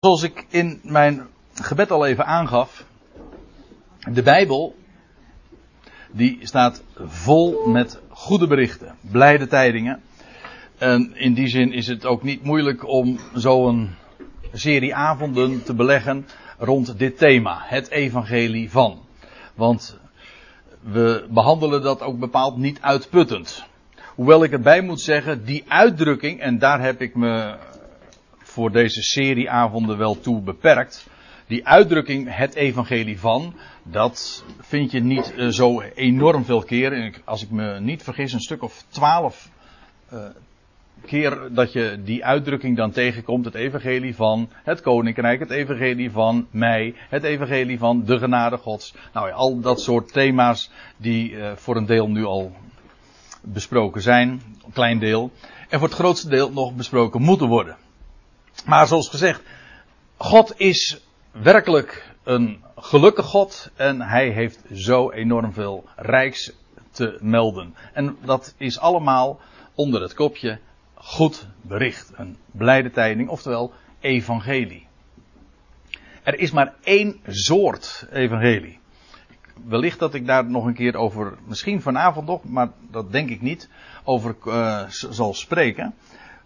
Zoals ik in mijn gebed al even aangaf, de Bijbel, die staat vol met goede berichten, blijde tijdingen. En in die zin is het ook niet moeilijk om zo'n serie avonden te beleggen rond dit thema, het evangelie van. Want we behandelen dat ook bepaald niet uitputtend. Hoewel ik erbij moet zeggen, die uitdrukking, en daar heb ik me voor deze serieavonden wel toe beperkt. Die uitdrukking, het evangelie van, dat vind je niet uh, zo enorm veel keer. Als ik me niet vergis, een stuk of twaalf uh, keer dat je die uitdrukking dan tegenkomt. Het evangelie van het koninkrijk, het evangelie van mij, het evangelie van de genade gods. Nou al dat soort thema's die uh, voor een deel nu al besproken zijn, een klein deel. En voor het grootste deel nog besproken moeten worden. Maar zoals gezegd, God is werkelijk een gelukkig God en hij heeft zo enorm veel rijks te melden. En dat is allemaal onder het kopje goed bericht. Een blijde tijding, oftewel evangelie. Er is maar één soort evangelie. Wellicht dat ik daar nog een keer over, misschien vanavond nog, maar dat denk ik niet, over uh, zal spreken.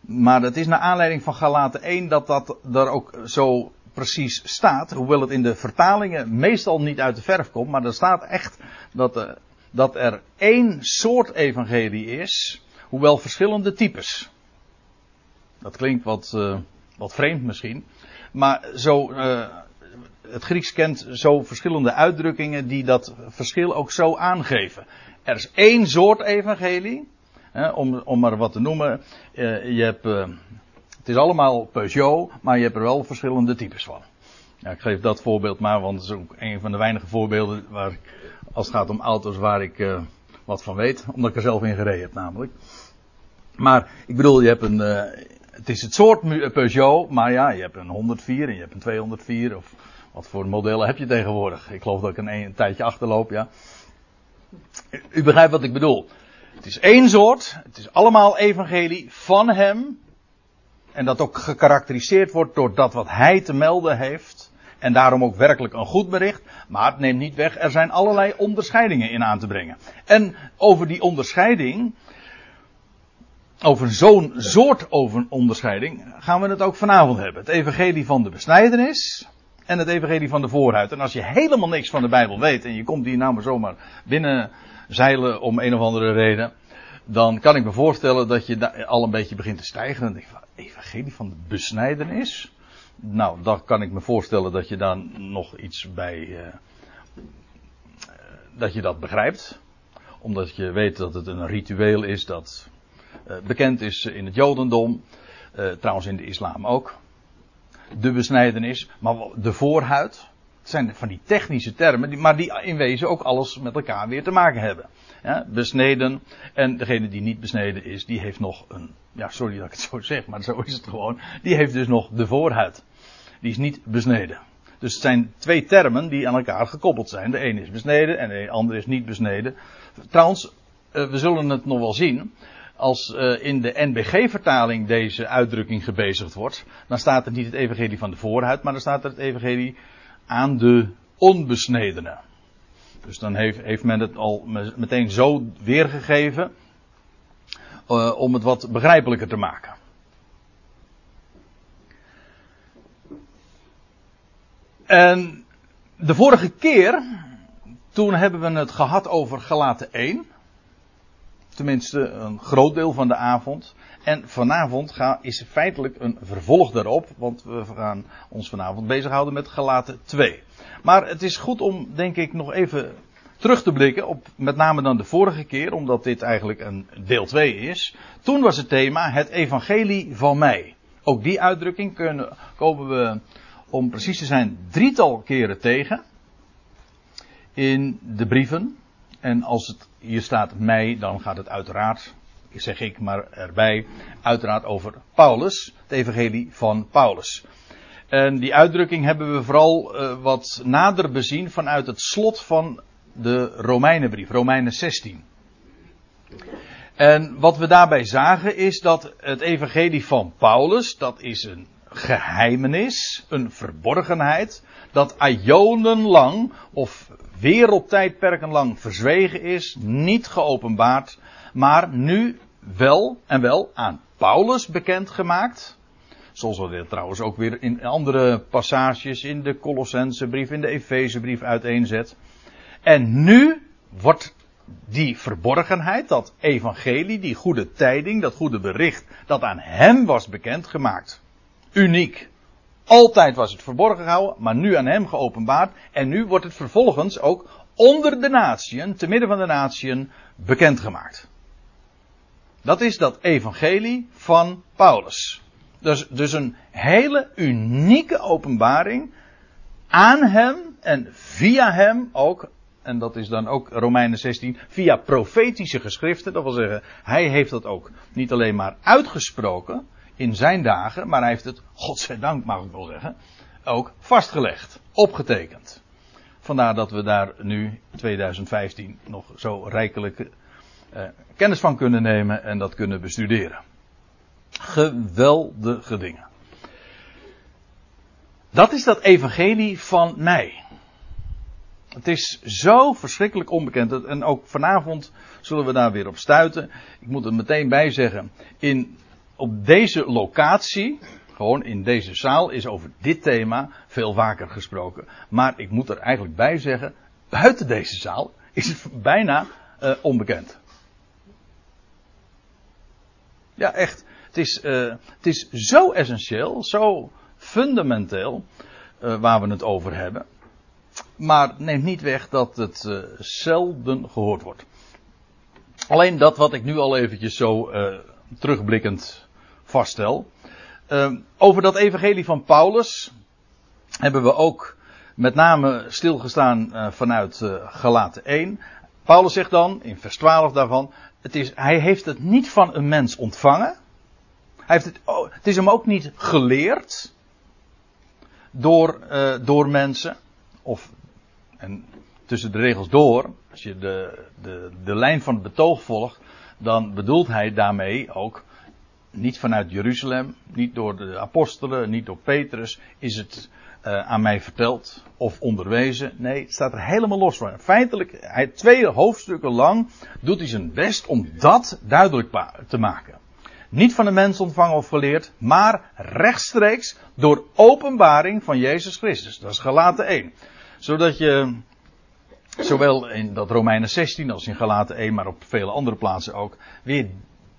Maar het is naar aanleiding van Galaten 1 dat dat er ook zo precies staat. Hoewel het in de vertalingen meestal niet uit de verf komt. Maar er staat echt dat, uh, dat er één soort evangelie is. Hoewel verschillende types. Dat klinkt wat, uh, wat vreemd misschien. Maar zo, uh, het Grieks kent zo verschillende uitdrukkingen die dat verschil ook zo aangeven. Er is één soort evangelie om, om maar wat te noemen. Uh, je hebt, uh, het is allemaal Peugeot, maar je hebt er wel verschillende types van. Ja, ik geef dat voorbeeld maar, want het is ook een van de weinige voorbeelden waar, als het gaat om auto's waar ik uh, wat van weet, omdat ik er zelf in gereden heb namelijk. Maar ik bedoel, je hebt een, het is het soort Peugeot, maar ja, je hebt een 104 en je hebt een 204 of wat voor modellen heb je tegenwoordig? Ik geloof dat ik een tijdje achterloop, ja. U begrijpt wat ik bedoel. Het is één soort, het is allemaal evangelie van hem. En dat ook gekarakteriseerd wordt door dat wat hij te melden heeft. En daarom ook werkelijk een goed bericht. Maar het neemt niet weg, er zijn allerlei onderscheidingen in aan te brengen. En over die onderscheiding, over zo'n soort over onderscheiding, gaan we het ook vanavond hebben. Het evangelie van de besnijdenis en het evangelie van de voorhuid. En als je helemaal niks van de Bijbel weet en je komt hier nou maar zomaar binnen zeilen om een of andere reden. Dan kan ik me voorstellen dat je al een beetje begint te stijgen. En denk van, evangelie van de besnijdenis? Nou, dan kan ik me voorstellen dat je dan nog iets bij, uh, dat je dat begrijpt. Omdat je weet dat het een ritueel is dat uh, bekend is in het Jodendom. Trouwens in de islam ook. De besnijdenis, maar de voorhuid. Het zijn van die technische termen, maar die in wezen ook alles met elkaar weer te maken hebben. Besneden. En degene die niet besneden is, die heeft nog een. Ja, sorry dat ik het zo zeg, maar zo is het gewoon. Die heeft dus nog de voorhuid. Die is niet besneden. Dus het zijn twee termen die aan elkaar gekoppeld zijn. De ene is besneden en de andere is niet besneden. Trouwens, we zullen het nog wel zien. Als in de NBG-vertaling deze uitdrukking gebezigd wordt, dan staat er niet het evangelie van de voorhuid, maar dan staat er het evangelie aan de onbesnedenen. Dus dan heeft, men het al meteen zo weergegeven uh, om het wat begrijpelijker te maken. En de vorige keer, toen hebben we het gehad over Galaten 1. Tenminste, een groot deel van de avond. En vanavond ga, is feitelijk een vervolg daarop, want we gaan ons vanavond bezighouden met Galaten 2. Maar het is goed om, denk ik, nog even terug te blikken op met name dan de vorige keer, omdat dit eigenlijk een deel 2 is. Toen was het thema het evangelie van mij. Ook die uitdrukking kunnen, komen we, om precies te zijn, drietal keren tegen. In de brieven. En als het hier staat mij, dan gaat het uiteraard zeg ik maar erbij, uiteraard over Paulus, het evangelie van Paulus. En die uitdrukking hebben we vooral uh, wat nader bezien vanuit het slot van de Romeinenbrief, Romeinen 16. En wat we daarbij zagen is dat het evangelie van Paulus, dat is een geheimenis, een verborgenheid, dat lang of wereldtijdperken lang verzwegen is, niet geopenbaard, maar nu wel en wel aan Paulus bekendgemaakt. Zoals we trouwens ook weer in andere passages in de Colossensebrief, in de Efezebrief uiteenzet. En nu wordt die verborgenheid, dat evangelie, die goede tijding, dat goede bericht, dat aan hem was bekendgemaakt. Uniek. Altijd was het verborgen gehouden, maar nu aan hem geopenbaard. En nu wordt het vervolgens ook onder de natieën, te midden van de natieën, bekendgemaakt. Dat is dat evangelie van Paulus. Dus, dus een hele unieke openbaring aan hem en via hem ook, en dat is dan ook Romeinen 16, via profetische geschriften. Dat wil zeggen, hij heeft dat ook niet alleen maar uitgesproken in zijn dagen, maar hij heeft het, godzijdank mag ik wel zeggen, ook vastgelegd, opgetekend. Vandaar dat we daar nu 2015 nog zo rijkelijk eh, kennis van kunnen nemen en dat kunnen bestuderen. Geweldige dingen. Dat is dat evangelie van mij. Het is zo verschrikkelijk onbekend. En ook vanavond zullen we daar weer op stuiten. Ik moet er meteen bij zeggen. In, op deze locatie, gewoon in deze zaal, is over dit thema veel vaker gesproken. Maar ik moet er eigenlijk bij zeggen. Buiten deze zaal is het bijna uh, onbekend. Ja, echt. Het is, uh, het is zo essentieel, zo fundamenteel uh, waar we het over hebben. Maar neemt niet weg dat het zelden gehoord wordt. Alleen dat wat ik nu al eventjes zo terugblikkend vaststel. over dat evangelie van Paulus hebben we ook met name stilgestaan vanuit Galaten 1. Paulus zegt dan in vers 12 daarvan: het is, hij heeft het niet van een mens ontvangen. Hij heeft het, oh, het is hem ook niet geleerd door, uh, door mensen. Of, en tussen de regels door, als je de, de, de lijn van het betoog volgt, dan bedoelt hij daarmee ook niet vanuit Jeruzalem, niet door de apostelen, niet door Petrus, is het uh, aan mij verteld of onderwezen. Nee, het staat er helemaal los van. Feitelijk, hij, twee hoofdstukken lang doet hij zijn best om dat duidelijk te maken. Niet van de mens ontvangen of geleerd, maar rechtstreeks door openbaring van Jezus Christus. Dat is gelaten 1. Zodat je, zowel in dat Romeinen 16 als in gelaten 1, maar op vele andere plaatsen ook, weer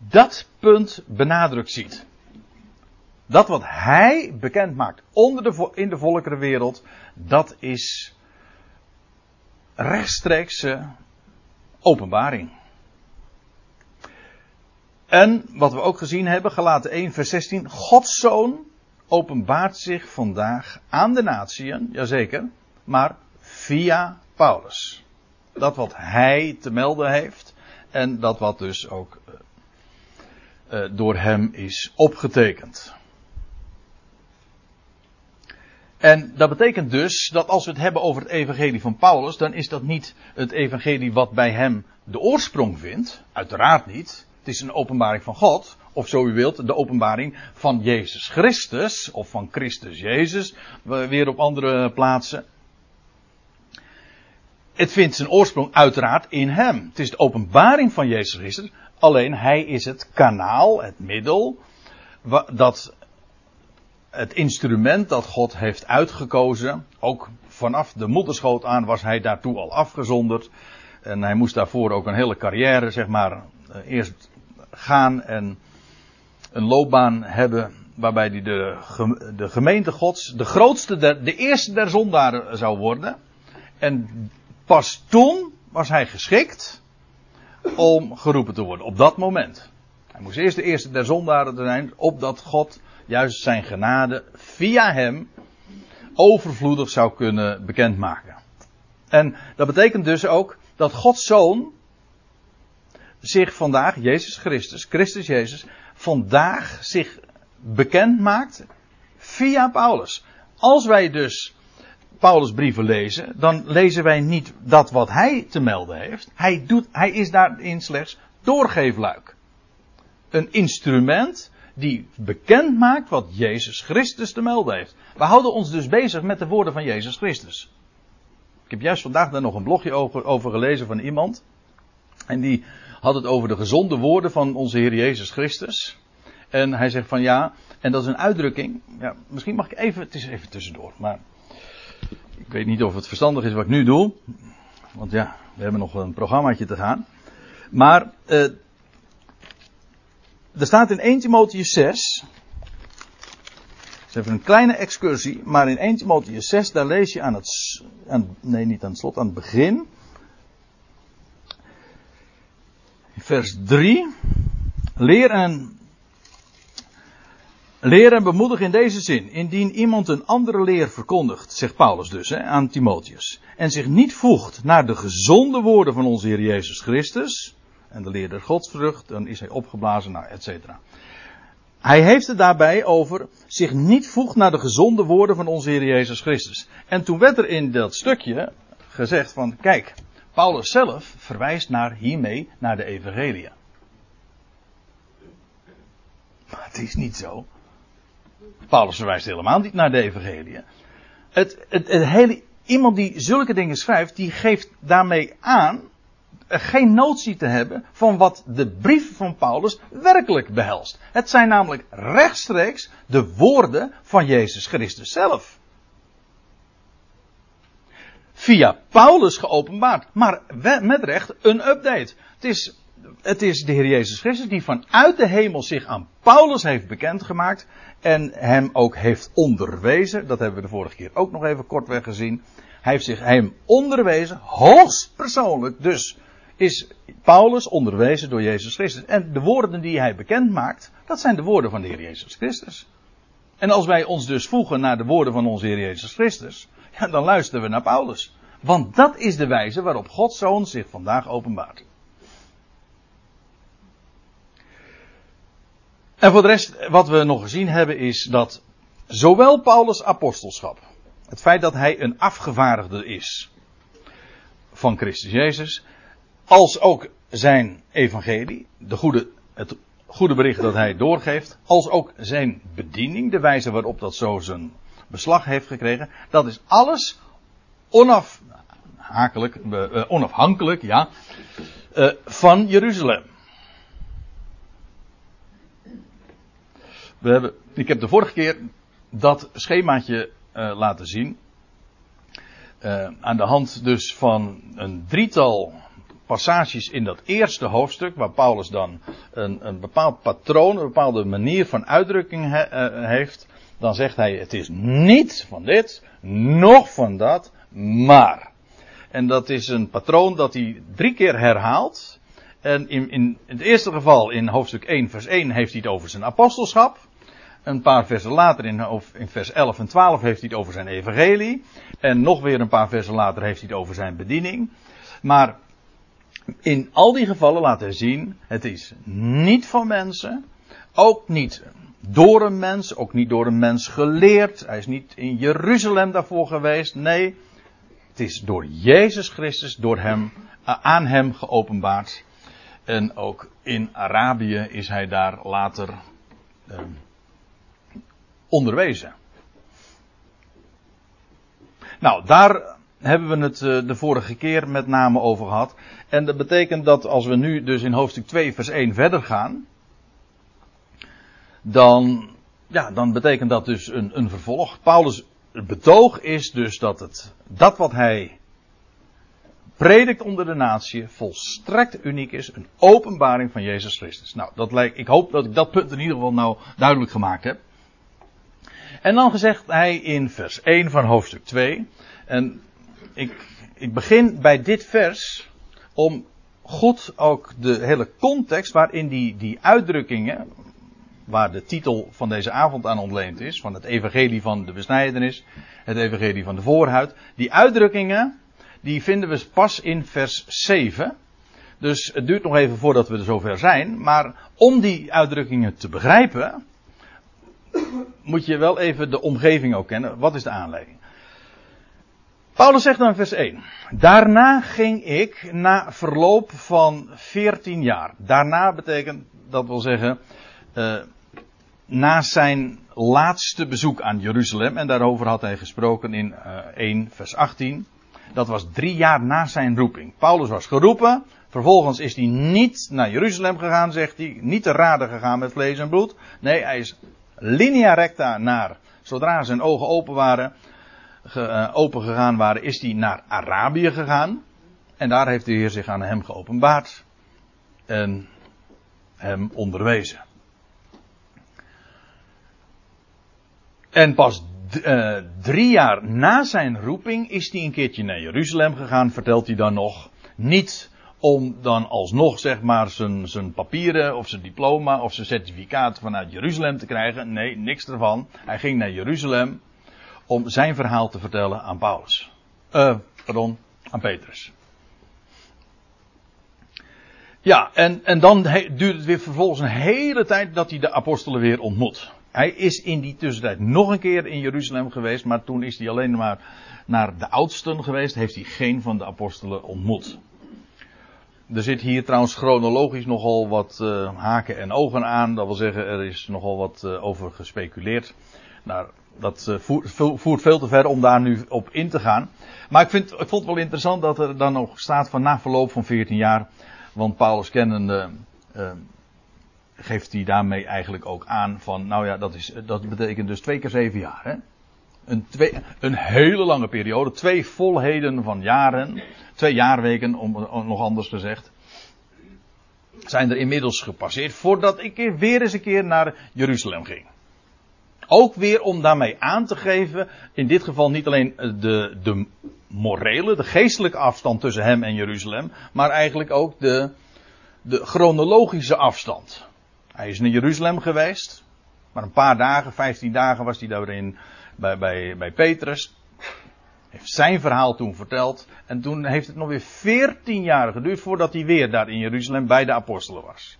dat punt benadrukt ziet. Dat wat hij bekend maakt onder de, in de volkerenwereld, dat is rechtstreekse openbaring. En wat we ook gezien hebben, gelaten 1 vers 16, Gods zoon openbaart zich vandaag aan de natieën, jazeker, maar via Paulus. Dat wat hij te melden heeft en dat wat dus ook uh, door hem is opgetekend. En dat betekent dus dat als we het hebben over het evangelie van Paulus, dan is dat niet het evangelie wat bij hem de oorsprong vindt. Uiteraard niet. Het is een openbaring van God. Of zo u wilt, de openbaring van Jezus Christus. Of van Christus Jezus. Weer op andere plaatsen. Het vindt zijn oorsprong uiteraard in hem. Het is de openbaring van Jezus Christus. Alleen hij is het kanaal, het middel. Dat het instrument dat God heeft uitgekozen. Ook vanaf de moederschoot aan was hij daartoe al afgezonderd. En hij moest daarvoor ook een hele carrière, zeg maar, eh, eerst gaan en een loopbaan hebben. Waarbij hij de, de gemeente Gods, de grootste, de eerste der zondaren zou worden. En pas toen was hij geschikt om geroepen te worden. Op dat moment. Hij moest eerst de eerste der zondaren zijn, opdat God juist zijn genade via hem overvloedig zou kunnen bekendmaken. En dat betekent dus ook dat Gods Zoon zich vandaag, Jezus Christus, Christus Jezus, vandaag zich bekend maakt via Paulus. Als wij dus Paulus brieven lezen, dan lezen wij niet dat wat hij te melden heeft. Hij, doet, hij is daarin slechts doorgeefluik. Een instrument die bekend maakt wat Jezus Christus te melden heeft. We houden ons dus bezig met de woorden van Jezus Christus. Ik heb juist vandaag daar nog een blogje over, over gelezen van iemand. En die had het over de gezonde woorden van onze Heer Jezus Christus. En hij zegt van ja, en dat is een uitdrukking. Ja, misschien mag ik even, het is even tussendoor, maar ik weet niet of het verstandig is wat ik nu doe. Want ja, we hebben nog een programmaatje te gaan. Maar uh, er staat in 1 Timotheus 6. is even een kleine excursie, maar in 1 Timotheus 6, daar lees je aan het. Aan, nee, niet aan het slot, aan het begin. Vers 3. Leer en Leer en bemoedig in deze zin. Indien iemand een andere leer verkondigt, zegt Paulus dus hè, aan Timotheus, en zich niet voegt naar de gezonde woorden van onze Heer Jezus Christus, en de leer der godsvrucht, dan is hij opgeblazen, nou, et cetera. Hij heeft het daarbij over zich niet voegt naar de gezonde woorden van onze Heer Jezus Christus. En toen werd er in dat stukje gezegd van, kijk, Paulus zelf verwijst naar hiermee naar de evangelie. Maar het is niet zo. Paulus verwijst helemaal niet naar de evangelie. Het, het, hele, iemand die zulke dingen schrijft, die geeft daarmee aan geen notie te hebben van wat de brief van Paulus werkelijk behelst. Het zijn namelijk rechtstreeks de woorden van Jezus Christus zelf. Via Paulus geopenbaard, maar met recht een update. Het is, het is de Heer Jezus Christus die vanuit de hemel zich aan Paulus heeft bekendgemaakt en hem ook heeft onderwezen. Dat hebben we de vorige keer ook nog even kortweg gezien. Hij heeft zich hem onderwezen, hoogst persoonlijk. Dus is Paulus onderwezen door Jezus Christus. En de woorden die hij bekend maakt, dat zijn de woorden van de Heer Jezus Christus. En als wij ons dus voegen naar de woorden van onze Heer Jezus Christus, ja, dan luisteren we naar Paulus. Want dat is de wijze waarop Gods Zoon zich vandaag openbaart. En voor de rest, wat we nog gezien hebben, is dat zowel Paulus' apostelschap, het feit dat hij een afgevaardigde is van Christus Jezus, als ook zijn evangelie, de goede, het goede bericht dat hij doorgeeft, als ook zijn bediening, de wijze waarop dat zo zijn beslag heeft gekregen, dat is alles onafhankelijk, uh, onafhankelijk ja, uh, van Jeruzalem. We hebben, ik heb de vorige keer dat schemaatje uh, laten zien. Uh, aan de hand dus van een drietal passages in dat eerste hoofdstuk, waar Paulus dan een, een bepaald patroon, een bepaalde manier van uitdrukking he, uh, heeft, dan zegt hij: Het is niet van dit, nog van dat, maar. En dat is een patroon dat hij drie keer herhaalt. En in, in, in het eerste geval, in hoofdstuk 1, vers 1, heeft hij het over zijn apostelschap. Een paar versen later, in, in vers 11 en 12, heeft hij het over zijn evangelie. En nog weer een paar versen later heeft hij het over zijn bediening. Maar in al die gevallen laat hij zien, het is niet van mensen, ook niet door een mens, ook niet door een mens geleerd. Hij is niet in Jeruzalem daarvoor geweest. Nee, het is door Jezus Christus, door hem, aan hem geopenbaard. En ook in Arabië is hij daar later uh, onderwezen. Nou, daar hebben we het eh, de vorige keer met name over gehad. En dat betekent dat als we nu dus in hoofdstuk 2 vers 1 verder gaan. Dan, ja, dan betekent dat dus een, een vervolg. Paulus betoog is dus dat het, dat wat hij predikt onder de natie volstrekt uniek is. Een openbaring van Jezus Christus. Nou, dat lijkt, ik hoop dat ik dat punt in ieder geval nou duidelijk gemaakt heb. En dan gezegd hij in vers 1 van hoofdstuk 2. En ik, ik begin bij dit vers om goed ook de hele context waarin die, die uitdrukkingen, waar de titel van deze avond aan ontleend is, van het evangelie van de besnijdenis, het evangelie van de voorhuid, die uitdrukkingen, die vinden we pas in vers 7. Dus het duurt nog even voordat we er zover zijn, maar om die uitdrukkingen te begrijpen, moet je wel even de omgeving ook kennen. Wat is de aanleiding? Paulus zegt dan in vers 1. Daarna ging ik na verloop van 14 jaar. Daarna betekent, dat wil zeggen, uh, na zijn laatste bezoek aan Jeruzalem, en daarover had hij gesproken in uh, 1 vers 18. Dat was drie jaar na zijn roeping. Paulus was geroepen, vervolgens is hij niet naar Jeruzalem gegaan, zegt hij, niet te raden gegaan met vlees en bloed. Nee, hij is linea recta naar, zodra zijn ogen open waren, ge, uh, open gegaan waren, is hij naar Arabië gegaan. En daar heeft de Heer zich aan hem geopenbaard en hem onderwezen. En pas uh, drie jaar na zijn roeping is hij een keertje naar Jeruzalem gegaan, vertelt hij dan nog. Niet om dan alsnog zeg maar zijn, zijn papieren of zijn diploma of zijn certificaat vanuit Jeruzalem te krijgen. Nee, niks ervan. Hij ging naar Jeruzalem om zijn verhaal te vertellen aan Paulus. Uh, pardon, aan Petrus. Ja, en, en dan duurt het weer vervolgens een hele tijd dat hij de apostelen weer ontmoet. Hij is in die tussentijd nog een keer in Jeruzalem geweest, maar toen is hij alleen maar naar de oudsten geweest, heeft hij geen van de apostelen ontmoet. Er zit hier trouwens chronologisch nogal wat uh, haken en ogen aan. Dat wil zeggen, er is nogal wat uh, over gespeculeerd. Nou, dat voert, voert, veel te ver om daar nu op in te gaan. Maar ik, vind, ik vond het wel interessant dat er dan nog staat van na verloop van 14 jaar. Want Paulus kennende geeft hij daarmee eigenlijk ook aan van, nou ja, dat, is, dat betekent dus twee keer zeven jaar. Hè? Een, twee, een hele lange periode, twee volheden van jaren, twee jaarweken, om, om nog anders gezegd, zijn er inmiddels gepasseerd voordat ik weer eens een keer naar Jeruzalem ging. Ook weer om daarmee aan te geven, in dit geval niet alleen de, de morele, de geestelijke afstand tussen hem en Jeruzalem, maar eigenlijk ook de, de chronologische afstand. Hij is naar Jeruzalem geweest. Maar een paar dagen, vijftien dagen was hij daarin bij, bij, bij Petrus. Heeft zijn verhaal toen verteld. En toen heeft het nog weer veertien jaar geduurd voordat hij weer daar in Jeruzalem bij de apostelen was.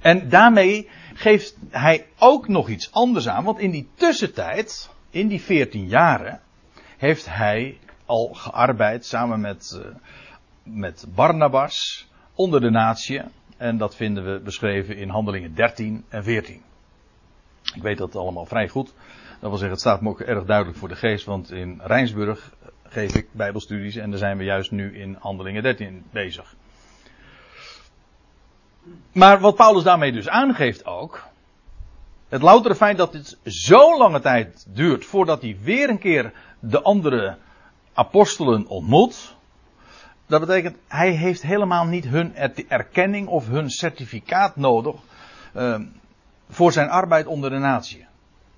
En daarmee geeft hij ook nog iets anders aan. Want in die tussentijd, in die veertien jaren, heeft hij al gearbeid samen met, uh, met Barnabas onder de natie. En dat vinden we beschreven in handelingen 13 en 14. Ik weet dat allemaal vrij goed. Dat wil zeggen, het staat me ook erg duidelijk voor de geest, want in Rijnsburg geef ik bijbelstudies en daar zijn we juist nu in handelingen 13 bezig. Maar wat Paulus daarmee dus aangeeft ook, het loutere feit dat het zo lange tijd duurt voordat hij weer een keer de andere apostelen ontmoet, dat betekent, hij heeft helemaal niet hun erkenning of hun certificaat nodig uh, voor zijn arbeid onder de natie.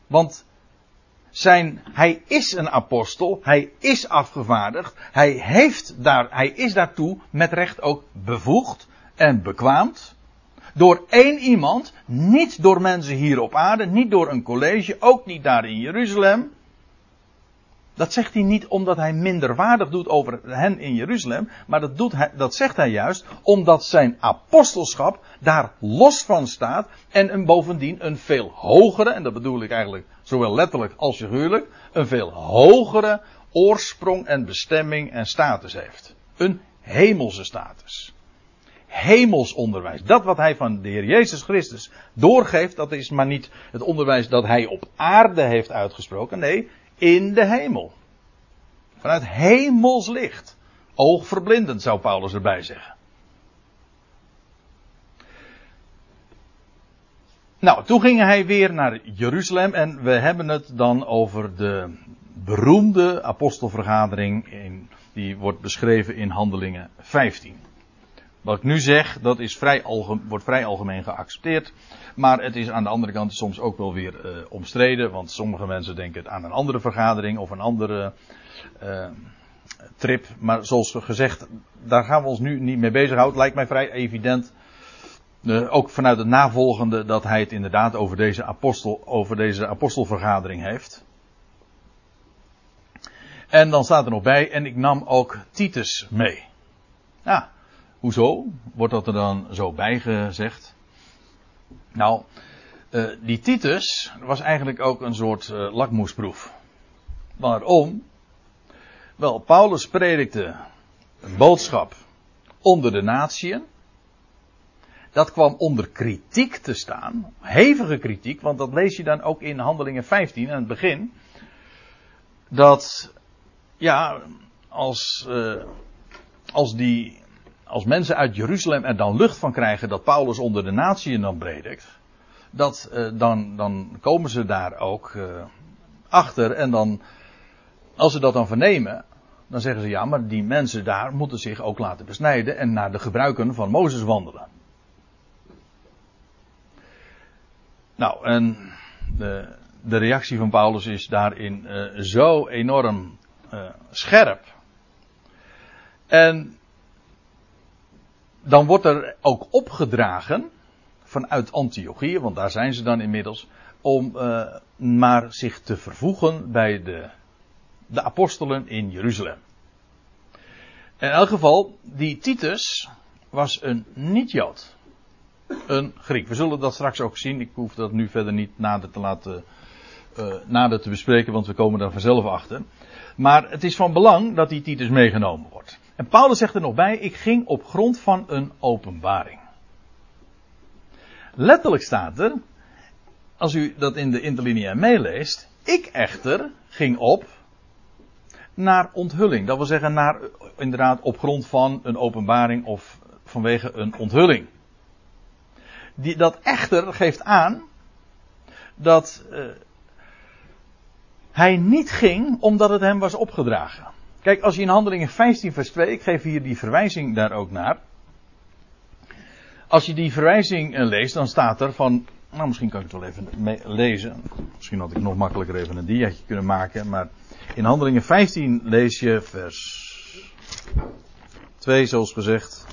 Want zijn, hij is een apostel, hij is afgevaardigd, hij, heeft daar, hij is daartoe met recht ook bevoegd en bekwaamd. Door één iemand, niet door mensen hier op aarde, niet door een college, ook niet daar in Jeruzalem. Dat zegt hij niet omdat hij minderwaardig doet over hen in Jeruzalem, maar dat, doet hij, dat zegt hij juist omdat zijn apostelschap daar los van staat en een bovendien een veel hogere, en dat bedoel ik eigenlijk zowel letterlijk als figuurlijk, een veel hogere oorsprong en bestemming en status heeft. Een hemelse status. Hemels onderwijs. Dat wat hij van de Heer Jezus Christus doorgeeft, dat is maar niet het onderwijs dat hij op aarde heeft uitgesproken. Nee, in de hemel. Vanuit hemels licht. Oogverblindend zou Paulus erbij zeggen. Nou, toen ging hij weer naar Jeruzalem en we hebben het dan over de beroemde apostelvergadering in, die wordt beschreven in Handelingen 15. Wat ik nu zeg, dat is vrij wordt vrij algemeen geaccepteerd. Maar het is aan de andere kant soms ook wel weer uh, omstreden. Want sommige mensen denken aan een andere vergadering of een andere uh, trip. Maar zoals gezegd, daar gaan we ons nu niet mee bezighouden. Het lijkt mij vrij evident. Uh, ook vanuit het navolgende dat hij het inderdaad over deze, apostel, over deze apostelvergadering heeft. En dan staat er nog bij, en ik nam ook Titus mee. Ja, hoezo? Wordt dat er dan zo bijgezegd? Nou, uh, die Titus was eigenlijk ook een soort uh, lakmoesproef. Waarom? Wel, Paulus predikte een boodschap onder de natieën. dat kwam onder kritiek te staan. Hevige kritiek, want dat lees je dan ook in Handelingen 15 aan het begin. Dat, ja, als, uh, als die, als mensen uit Jeruzalem er dan lucht van krijgen dat Paulus onder de natieën dan predikt. Dat, uh, dan, dan komen ze daar ook uh, achter en dan, als ze dat dan vernemen, dan zeggen ze ja, maar die mensen daar moeten zich ook laten besnijden en naar de gebruiken van Mozes wandelen. Nou, en de, de reactie van Paulus is daarin uh, zo enorm scherp. En dan wordt er ook opgedragen vanuit Antiochië, want daar zijn ze dan inmiddels, om uh, maar zich te vervoegen bij de, de apostelen in Jeruzalem. In elk geval, die Titus was een niet-Jood een Griek. We zullen dat straks ook zien. Ik hoef dat nu verder niet nader te laten uh, nader te bespreken, want we komen daar vanzelf achter. Maar het is van belang dat die Titus meegenomen wordt. En Paulus zegt er nog bij: ik ging op grond van een openbaring. Letterlijk staat er, als u dat in de interlineair meeleest, ik echter ging op naar onthulling. Dat wil zeggen naar inderdaad op grond van een openbaring of vanwege een onthulling die, dat echter geeft aan dat uh, hij niet ging omdat het hem was opgedragen. Kijk, als je in Handelingen 15 vers 2, ik geef hier die verwijzing daar ook naar. Als je die verwijzing uh, leest, dan staat er van, nou misschien kan ik het wel even lezen. Misschien had ik nog makkelijker even een diaatje kunnen maken, maar in Handelingen 15 lees je vers 2 zoals gezegd.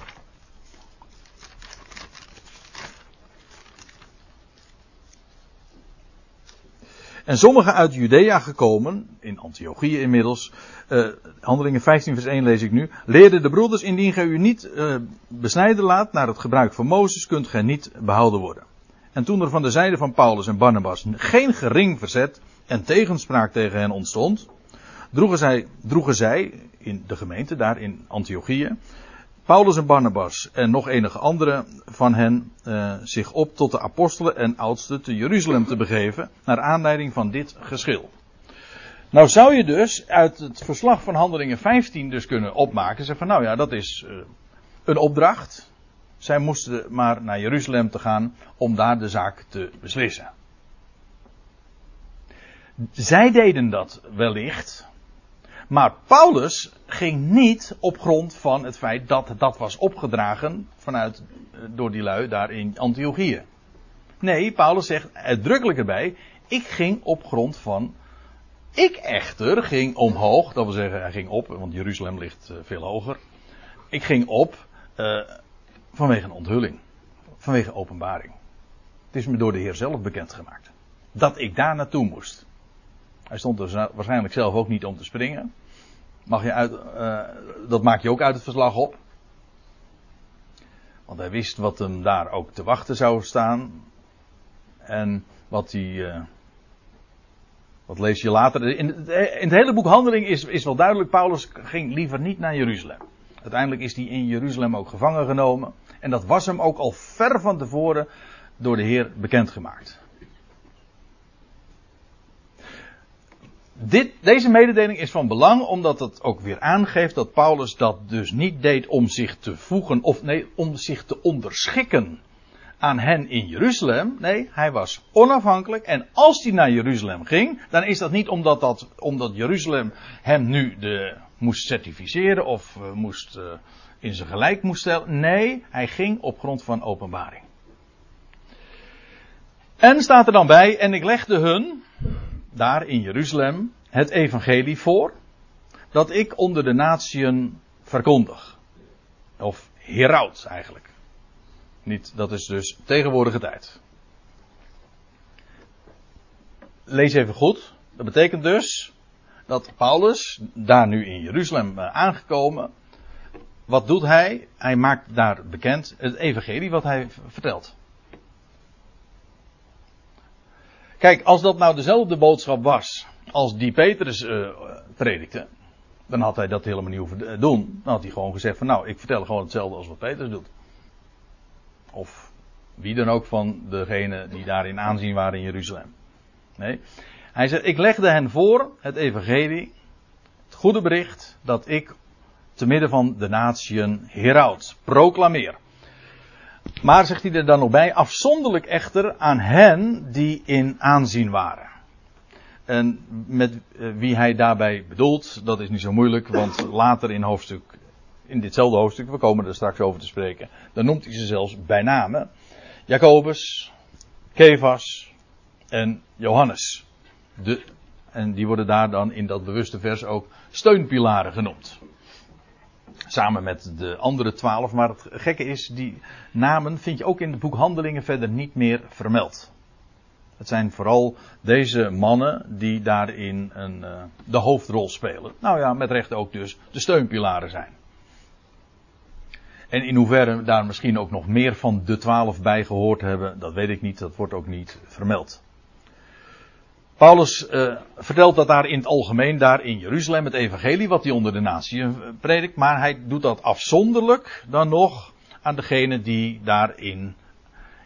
En sommigen uit Judea gekomen, in Antiochië inmiddels, uh, handelingen 15 vers 1 lees ik nu, leerden de broeders, indien gij u niet uh, besnijden laat naar het gebruik van Mozes, kunt gij niet behouden worden. En toen er van de zijde van Paulus en Barnabas geen gering verzet en tegenspraak tegen hen ontstond, droegen zij, droegen zij in de gemeente daar in Antiochië Paulus en Barnabas en nog enige andere van hen uh, zich op tot de apostelen en oudsten te Jeruzalem te begeven, naar aanleiding van dit geschil. Nou zou je dus uit het verslag van Handelingen 15 dus kunnen opmaken, zeggen van nou ja, dat is uh, een opdracht. Zij moesten maar naar Jeruzalem te gaan om daar de zaak te beslissen. Zij deden dat wellicht, maar Paulus ging niet op grond van het feit dat dat was opgedragen vanuit, eh, door die lui daar in Antiochië. Nee, Paulus zegt uitdrukkelijk erbij, ik ging op grond van, ik echter ging omhoog, dat wil zeggen hij ging op, want Jeruzalem ligt uh, veel hoger. Ik ging op uh, vanwege een onthulling, vanwege openbaring. Het is me door de Heer zelf bekendgemaakt. Dat ik daar naartoe moest. Hij stond er waarschijnlijk zelf ook niet om te springen. Mag je uit, uh, dat maak je ook uit het verslag op. Want hij wist wat hem daar ook te wachten zou staan. En wat hij. Uh, wat lees je later? In het, in het hele boek Handeling is, is wel duidelijk: Paulus ging liever niet naar Jeruzalem. Uiteindelijk is hij in Jeruzalem ook gevangen genomen. En dat was hem ook al ver van tevoren door de Heer bekendgemaakt. Dit, deze mededeling is van belang omdat het ook weer aangeeft dat Paulus dat dus niet deed om zich te voegen, of nee, om zich te onderschikken aan hen in Jeruzalem. Nee, hij was onafhankelijk en als hij naar Jeruzalem ging, dan is dat niet omdat, dat, omdat Jeruzalem hem nu de, moest certificeren of uh, moest uh, in zijn gelijk moest stellen. Nee, hij ging op grond van openbaring. En staat er dan bij, en ik legde hun, daar in Jeruzalem het evangelie voor dat ik onder de natieën verkondig. Of heraut eigenlijk. Niet, dat is dus tegenwoordige tijd. Lees even goed. Dat betekent dus dat Paulus, daar nu in Jeruzalem eh, aangekomen, wat doet hij? Hij maakt daar bekend het evangelie wat hij vertelt. Kijk, als dat nou dezelfde boodschap was als die Petrus uh, predikte, dan had hij dat helemaal niet hoeven doen. Dan had hij gewoon gezegd van nou, ik vertel gewoon hetzelfde als wat Petrus doet. Of wie dan ook van degenen die daarin aanzien waren in Jeruzalem. Nee. Hij zegt, ik legde hen voor het evangelie, het goede bericht, dat ik te midden van de natieën heraut, proclameer. Maar zegt hij er dan nog bij, afzonderlijk echter aan hen die in aanzien waren. En met eh, wie hij daarbij bedoelt, dat is niet zo moeilijk, want later in hoofdstuk, in ditzelfde hoofdstuk, we komen er straks over te spreken, dan noemt hij ze zelfs bij namen. Jacobus, Kevas en Johannes. De, en die worden daar dan in dat bewuste vers ook steunpilaren genoemd. Samen met de andere twaalf. Maar het gekke is, die namen vind je ook in het boek Handelingen verder niet meer vermeld. Het zijn vooral deze mannen die daarin een, uh, de hoofdrol spelen. Nou ja, met recht ook dus de steunpilaren zijn. En in hoeverre daar misschien ook nog meer van de twaalf bij gehoord hebben, dat weet ik niet, dat wordt ook niet vermeld. Paulus uh, vertelt dat daar in het algemeen, daar in Jeruzalem, het evangelie, wat hij onder de natie eh, predikt, maar hij doet dat afzonderlijk dan nog aan degenen die daarin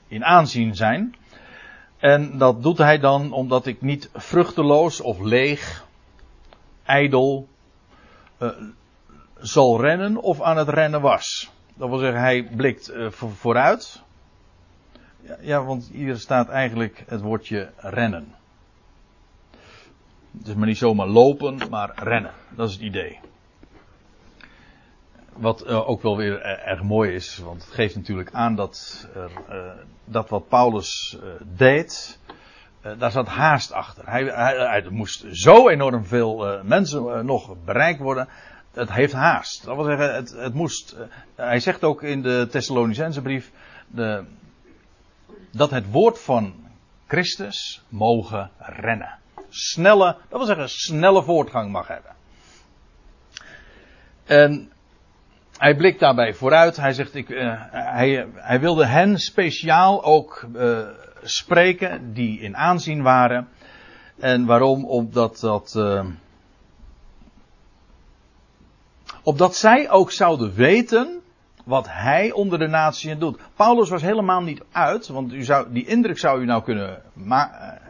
in aanzien zijn. En dat doet hij dan omdat ik niet vruchteloos of leeg, ijdel, uh, zal rennen of aan het rennen was. Dat wil zeggen, hij blikt vooruit. Ja, ja, want hier staat eigenlijk het woordje rennen. Is maar niet zomaar lopen, maar rennen. Dat is het idee. Wat uh, ook wel weer erg mooi is, want het geeft natuurlijk aan dat, er, uh, dat wat Paulus deed, daar zat haast achter. Hij, hij, hij moest zo enorm veel mensen nog bereikt worden. Het heeft haast. Dat wil zeggen, het, het moest. hij zegt ook in de Thessalonicense brief de, dat het woord van Christus mogen rennen snelle, dat wil zeggen snelle voortgang mag hebben. En hij blikt daarbij vooruit. Hij zegt, ik, uh, hij, hij, wilde hen speciaal ook uh, spreken die in aanzien waren. En waarom? Omdat dat, uh, opdat zij ook zouden weten wat hij onder de natieën doet. Paulus was helemaal niet uit, want u zou, die indruk zou u nou kunnen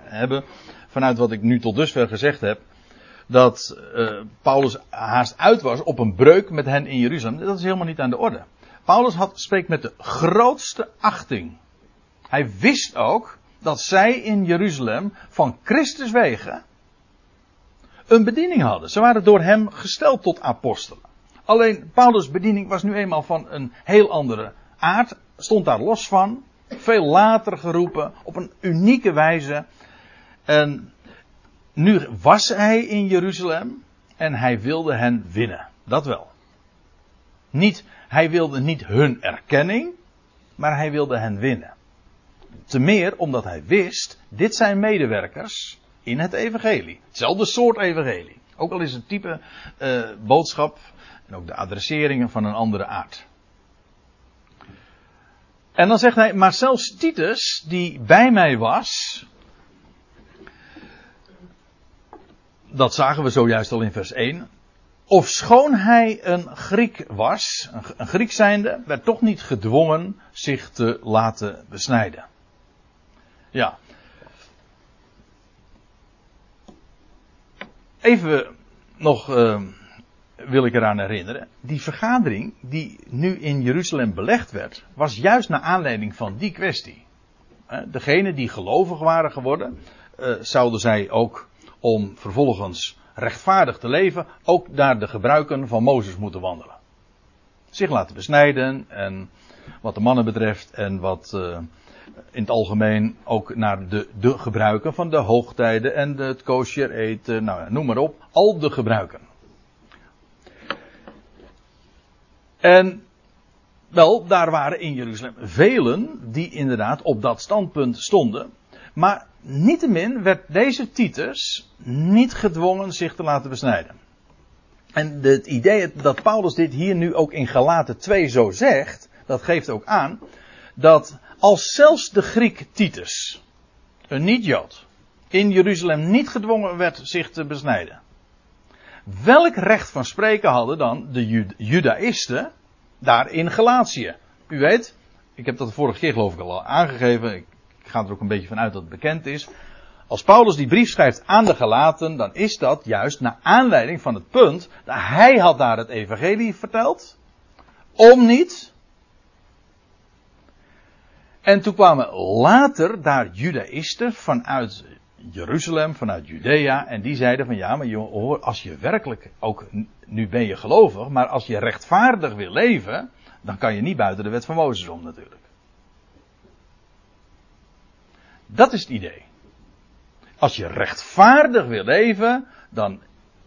hebben vanuit wat ik nu tot dusver gezegd heb, dat uh, Paulus haast uit was op een breuk met hen in Jeruzalem. Dat is helemaal niet aan de orde. Paulus had, spreekt met de grootste achting. Hij wist ook dat zij in Jeruzalem van Christus wegen een bediening hadden. Ze waren door hem gesteld tot apostelen. Alleen Paulus' bediening was nu eenmaal van een heel andere aard, stond daar los van, veel later geroepen, op een unieke wijze. En nu was hij in Jeruzalem en hij wilde hen winnen. Dat wel. Niet, hij wilde niet hun erkenning, maar hij wilde hen winnen. Te meer omdat hij wist, dit zijn medewerkers in het evangelie. Hetzelfde soort evangelie. Ook al is het type uh, boodschap en ook de adresseringen van een andere aard. En dan zegt hij, maar zelfs Titus, die bij mij was, dat zagen we zojuist al in vers 1. Of schoon hij een Griek was, een Griek zijnde, werd toch niet gedwongen zich te laten besnijden. Ja. Even nog uh, wil ik eraan herinneren. Die vergadering die nu in Jeruzalem belegd werd, was juist naar aanleiding van die kwestie. Degenen die gelovig waren geworden, uh, zouden zij ook om vervolgens rechtvaardig te leven, ook naar de gebruiken van Mozes moeten wandelen. Zich laten besnijden en wat de mannen betreft en wat uh, in het algemeen ook naar de, de gebruiken van de hoogtijden en het kosher eten, nou noem maar op, al de gebruiken. En wel, daar waren in Jeruzalem velen die inderdaad op dat standpunt stonden. Maar niettemin werd deze Titus niet gedwongen zich te laten besnijden. En het idee dat Paulus dit hier nu ook in Galaten 2 zo zegt, dat geeft ook aan dat als zelfs de Griek Titus, een niet-Jood, in Jeruzalem niet gedwongen werd zich te besnijden. Welk recht van spreken hadden dan de Judaïsten daar in Galatië? U weet, ik heb dat de vorige keer geloof ik al aangegeven. Ga er ook een beetje vanuit dat het bekend is. Als Paulus die brief schrijft aan de Galaten, dan is dat juist naar aanleiding van het punt dat hij had daar het evangelie verteld. Om niet. En toen kwamen later daar judaïsten vanuit Jeruzalem, vanuit Judea, en die zeiden van ja, maar joh, als je werkelijk, ook nu ben je gelovig, maar als je rechtvaardig wil leven, dan kan je niet buiten de wet van Mozes om natuurlijk. Dat is het idee. Als je rechtvaardig wil leven, dan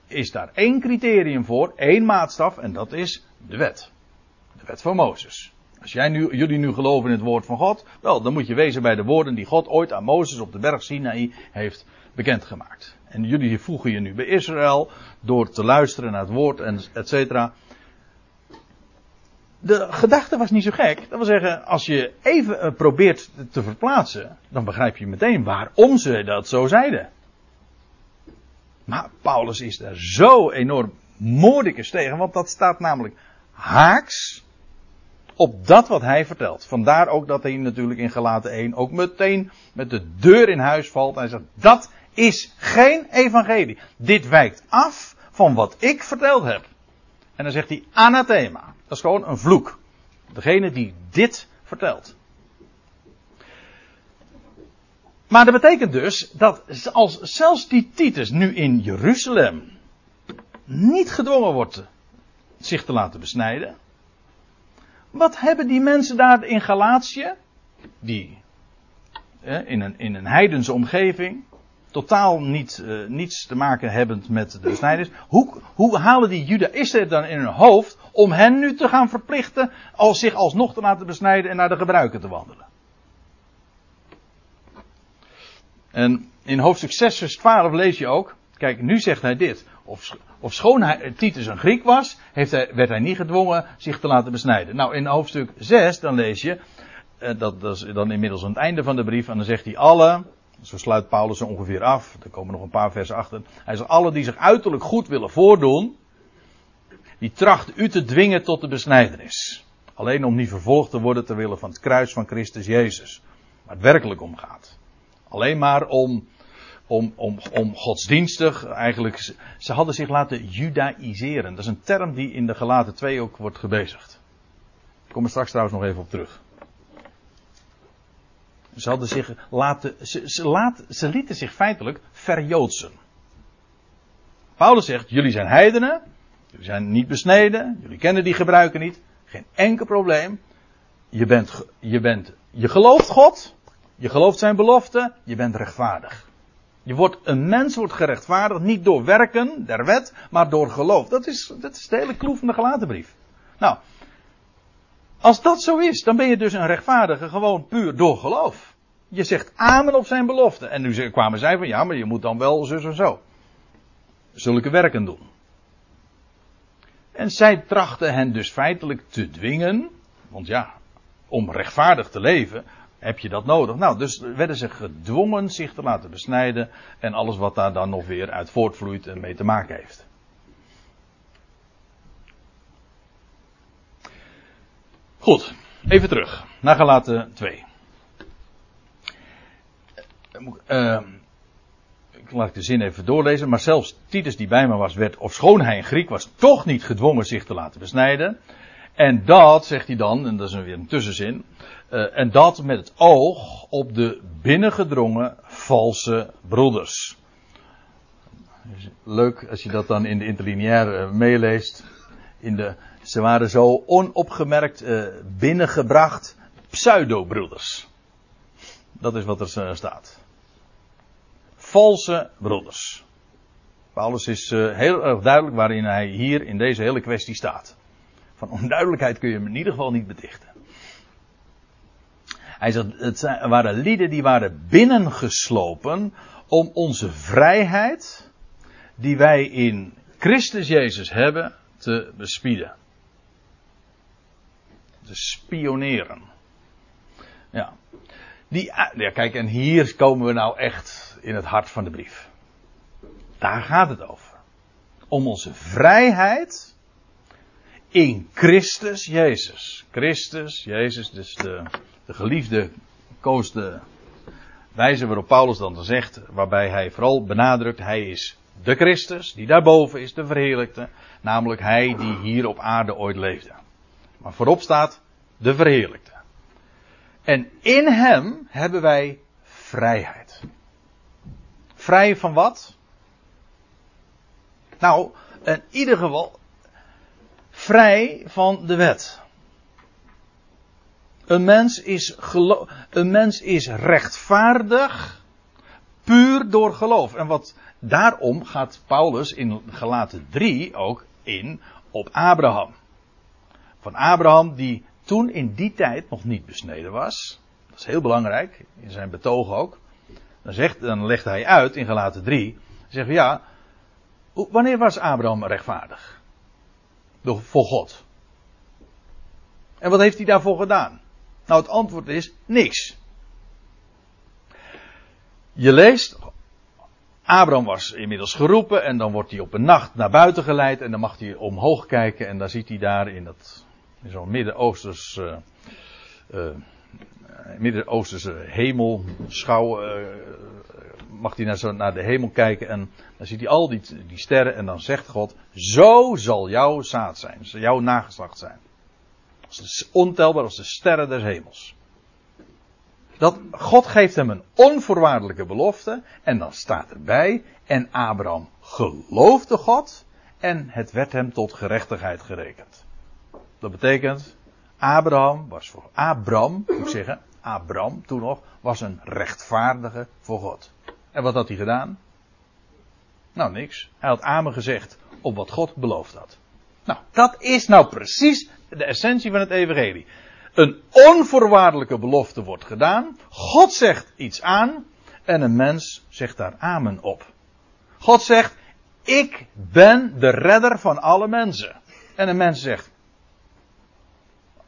is daar één criterium voor, één maatstaf, en dat is de wet. De wet van Mozes. Als jij nu, jullie nu geloven in het woord van God, wel, dan moet je wezen bij de woorden die God ooit aan Mozes op de berg Sinaï heeft bekendgemaakt. En jullie voegen je nu bij Israël door te luisteren naar het woord en et cetera. De gedachte was niet zo gek. Dat wil zeggen, als je even eh, probeert te verplaatsen, dan begrijp je meteen waarom ze dat zo zeiden. Maar Paulus is daar zo enorm moordicus tegen, want dat staat namelijk haaks op dat wat hij vertelt. Vandaar ook dat hij natuurlijk in Galaten 1 ook meteen met de deur in huis valt. Hij zegt, dat is geen evangelie. Dit wijkt af van wat ik verteld heb. En dan zegt hij anathema. Dat is gewoon een vloek. Degene die dit vertelt. Maar dat betekent dus dat als zelfs die Titus nu in Jeruzalem niet gedwongen wordt zich te laten besnijden. Wat hebben die mensen daar in Galatië, die in, een, in een heidense omgeving, totaal niet, uh, niets te maken hebbend met de snijders, hoe, hoe halen die judaïsten het dan in hun hoofd om hen nu te gaan verplichten als zich alsnog te laten besnijden en naar de gebruiken te wandelen? En in hoofdstuk 6 vers 12 lees je ook, kijk nu zegt hij dit, of, of schoon Titus een Griek was, heeft hij, werd hij niet gedwongen zich te laten besnijden. Nou, in hoofdstuk 6 dan lees je, eh, dat, dat, is dan inmiddels aan het einde van de brief, en dan zegt hij alle, zo sluit Paulus er ongeveer af, er komen nog een paar versen achter. Hij zegt, alle die zich uiterlijk goed willen voordoen, die trachten u te dwingen tot de besnijdenis. Alleen om niet vervolgd te worden ter wille van het kruis van Christus Jezus. Waar het werkelijk om gaat. Alleen maar om om, om, om godsdienstig, eigenlijk, ze hadden zich laten judaïseren. Dat is een term die in de gelaten 2 ook wordt gebezigd. Ik kom er straks trouwens nog even op terug. Ze hadden zich laten, ze, ze, ze lieten zich feitelijk verjoodsen. Paulus zegt, jullie zijn heidenen, jullie zijn niet besneden, jullie kennen die gebruiken niet, geen enkel probleem. Je bent, je bent, je gelooft God, je gelooft zijn belofte, je bent rechtvaardig. Je wordt, een mens wordt gerechtvaardigd niet door werken der wet, maar door geloof. Dat is, dat is de hele kloef van de gelaten brief. Nou, als dat zo is, dan ben je dus een rechtvaardige gewoon puur door geloof. Je zegt amen op zijn belofte. En nu kwamen zij van ja, maar je moet dan wel zus en zo. Zulke werken doen. En zij trachten hen dus feitelijk te dwingen. Want ja, om rechtvaardig te leven, heb je dat nodig. Nou, dus werden ze gedwongen zich te laten besnijden en alles wat daar dan nog weer uit voortvloeit en mee te maken heeft. Goed, even terug naar Galaten 2. Uh, ik laat de zin even doorlezen. Maar zelfs Titus die bij me was, werd, ofschoon hij een Griek was, toch niet gedwongen zich te laten besnijden. En dat, zegt hij dan, en dat is weer een tussenzin, uh, en dat met het oog op de binnengedrongen valse broeders. Leuk als je dat dan in de interlineair uh, meeleest. In de, ze waren zo onopgemerkt uh, binnengebracht pseudo-broeders. Dat is wat er staat. Valse broeders. Paulus is heel erg duidelijk waarin hij hier in deze hele kwestie staat. Van onduidelijkheid kun je hem in ieder geval niet betichten. Hij zegt, het waren lieden die waren binnengeslopen om onze vrijheid, die wij in Christus Jezus hebben, te bespieden. Te spioneren. Ja. Die, ja, kijk, en hier komen we nou echt in het hart van de brief. Daar gaat het over. Om onze vrijheid in Christus Jezus. Christus Jezus, dus de, de geliefde koos de wijze waarop Paulus dan zegt, waarbij hij vooral benadrukt, hij is de Christus, die daarboven is, de verheerlijkte, namelijk hij die hier op aarde ooit leefde. Maar voorop staat de verheerlijkte. En in hem hebben wij vrijheid. Vrij van wat? Nou, in ieder geval vrij van de wet. Een mens is, een mens is rechtvaardig puur door geloof. En wat daarom gaat Paulus in Galaten 3 ook in op Abraham. Van Abraham die toen in die tijd nog niet besneden was. Dat is heel belangrijk, in zijn betoog ook. Dan, zegt, dan legt hij uit in Galaten 3. Zegt ja, wanneer was Abraham rechtvaardig? Voor God. En wat heeft hij daarvoor gedaan? Nou, het antwoord is niks. Je leest, Abraham was inmiddels geroepen en dan wordt hij op een nacht naar buiten geleid en dan mag hij omhoog kijken en dan ziet hij daar in, dat, zo'n Midden-Oosters, uh, uh, Midden-Oosterse hemel, schouw, uh, mag hij naar, zo, naar de hemel kijken en dan ziet hij al die, die sterren en dan zegt God, zo zal jouw zaad zijn, jouw nageslacht zijn. Ontelbaar als de sterren des hemels. Dat God geeft hem een onvoorwaardelijke belofte en dan staat erbij en Abraham geloofde God en het werd hem tot gerechtigheid gerekend. Dat betekent Abraham was voor Abraham, moet ik zeggen, Abraham toen nog was een rechtvaardige voor God. En wat had hij gedaan? Nou, niks. Hij had Amen gezegd op wat God beloofd had. Nou, dat is nou precies de essentie van het evangelie. Een onvoorwaardelijke belofte wordt gedaan. God zegt iets aan. En een mens zegt daar amen op. God zegt, ik ben de redder van alle mensen. En een mens zegt,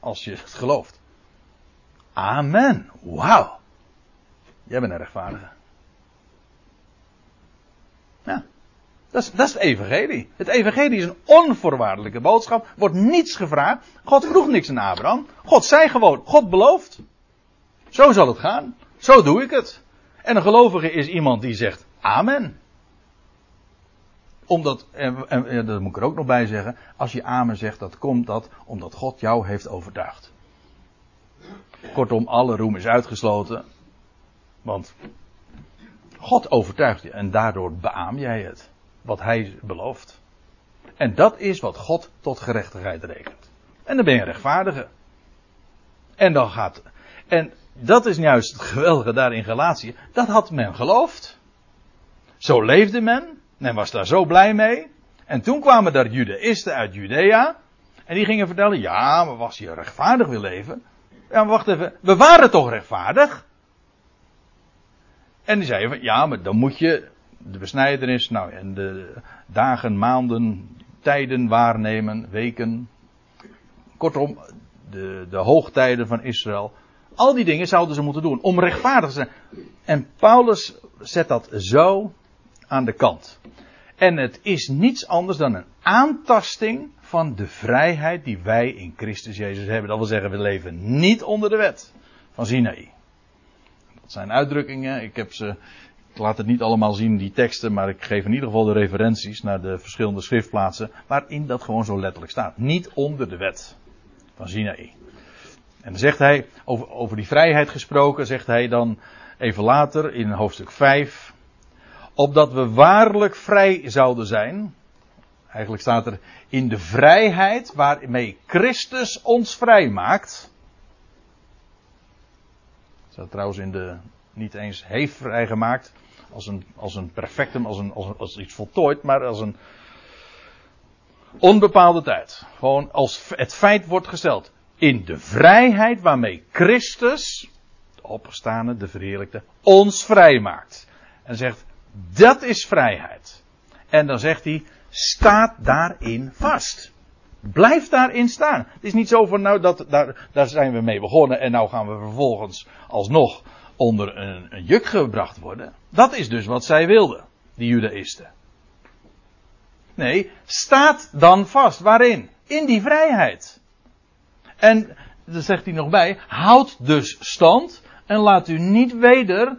als je het gelooft. Amen. Wauw. Jij bent een rechtvaardige. Ja. Dat is, dat is het evangelie. Het evangelie is een onvoorwaardelijke boodschap. Wordt niets gevraagd. God vroeg niks aan Abraham. God zei gewoon, God belooft. Zo zal het gaan. Zo doe ik het. En een gelovige is iemand die zegt amen. Omdat, en, en, dat moet ik er ook nog bij zeggen, als je amen zegt, dat komt dat omdat God jou heeft overtuigd. Kortom, alle roem is uitgesloten. Want God overtuigt je en daardoor beaam jij het wat hij belooft. En dat is wat God tot gerechtigheid rekent. En dan ben je een rechtvaardige. En dan gaat. En dat is juist het geweldige daar in Galatië. Dat had men geloofd. Zo leefde men. Men was daar zo blij mee. En toen kwamen daar Judaïsten uit Judea. En die gingen vertellen: ja, maar was je rechtvaardig wil leven? Ja, maar wacht even. We waren toch rechtvaardig? En die zeiden: ja, maar dan moet je de besnijdenis, nou, en de dagen, maanden, tijden waarnemen, weken. Kortom, de, de hoogtijden van Israël. Al die dingen zouden ze moeten doen om rechtvaardig te zijn. En Paulus zet dat zo aan de kant. En het is niets anders dan een aantasting van de vrijheid die wij in Christus Jezus hebben. Dat wil zeggen, we leven niet onder de wet van Sinaï. Dat zijn uitdrukkingen, ik heb ze ik laat het niet allemaal zien, die teksten, maar ik geef in ieder geval de referenties naar de verschillende schriftplaatsen, waarin dat gewoon zo letterlijk staat. Niet onder de wet van Sinaï. En dan zegt hij, over, over die vrijheid gesproken, zegt hij dan even later in hoofdstuk 5, opdat we waarlijk vrij zouden zijn. Eigenlijk staat er in de vrijheid waarmee Christus ons vrij maakt. Staat trouwens in de, niet eens heeft vrijgemaakt, als een, als een perfectum, als, een, als, als iets voltooid, maar als een onbepaalde tijd. Gewoon als het feit wordt gesteld. In de vrijheid waarmee Christus, de opgestane, de verheerlijkte, ons vrij maakt. En zegt, dat is vrijheid. En dan zegt hij, staat daarin vast. Blijf daarin staan. Het is niet zo van, nou, dat, daar, daar zijn we mee begonnen en nou gaan we vervolgens alsnog onder een, juk gebracht worden. Dat is dus wat zij wilden, die judaïsten. Nee, staat dan vast. Waarin? In die vrijheid. En, daar zegt hij nog bij, houd dus stand en laat u niet weder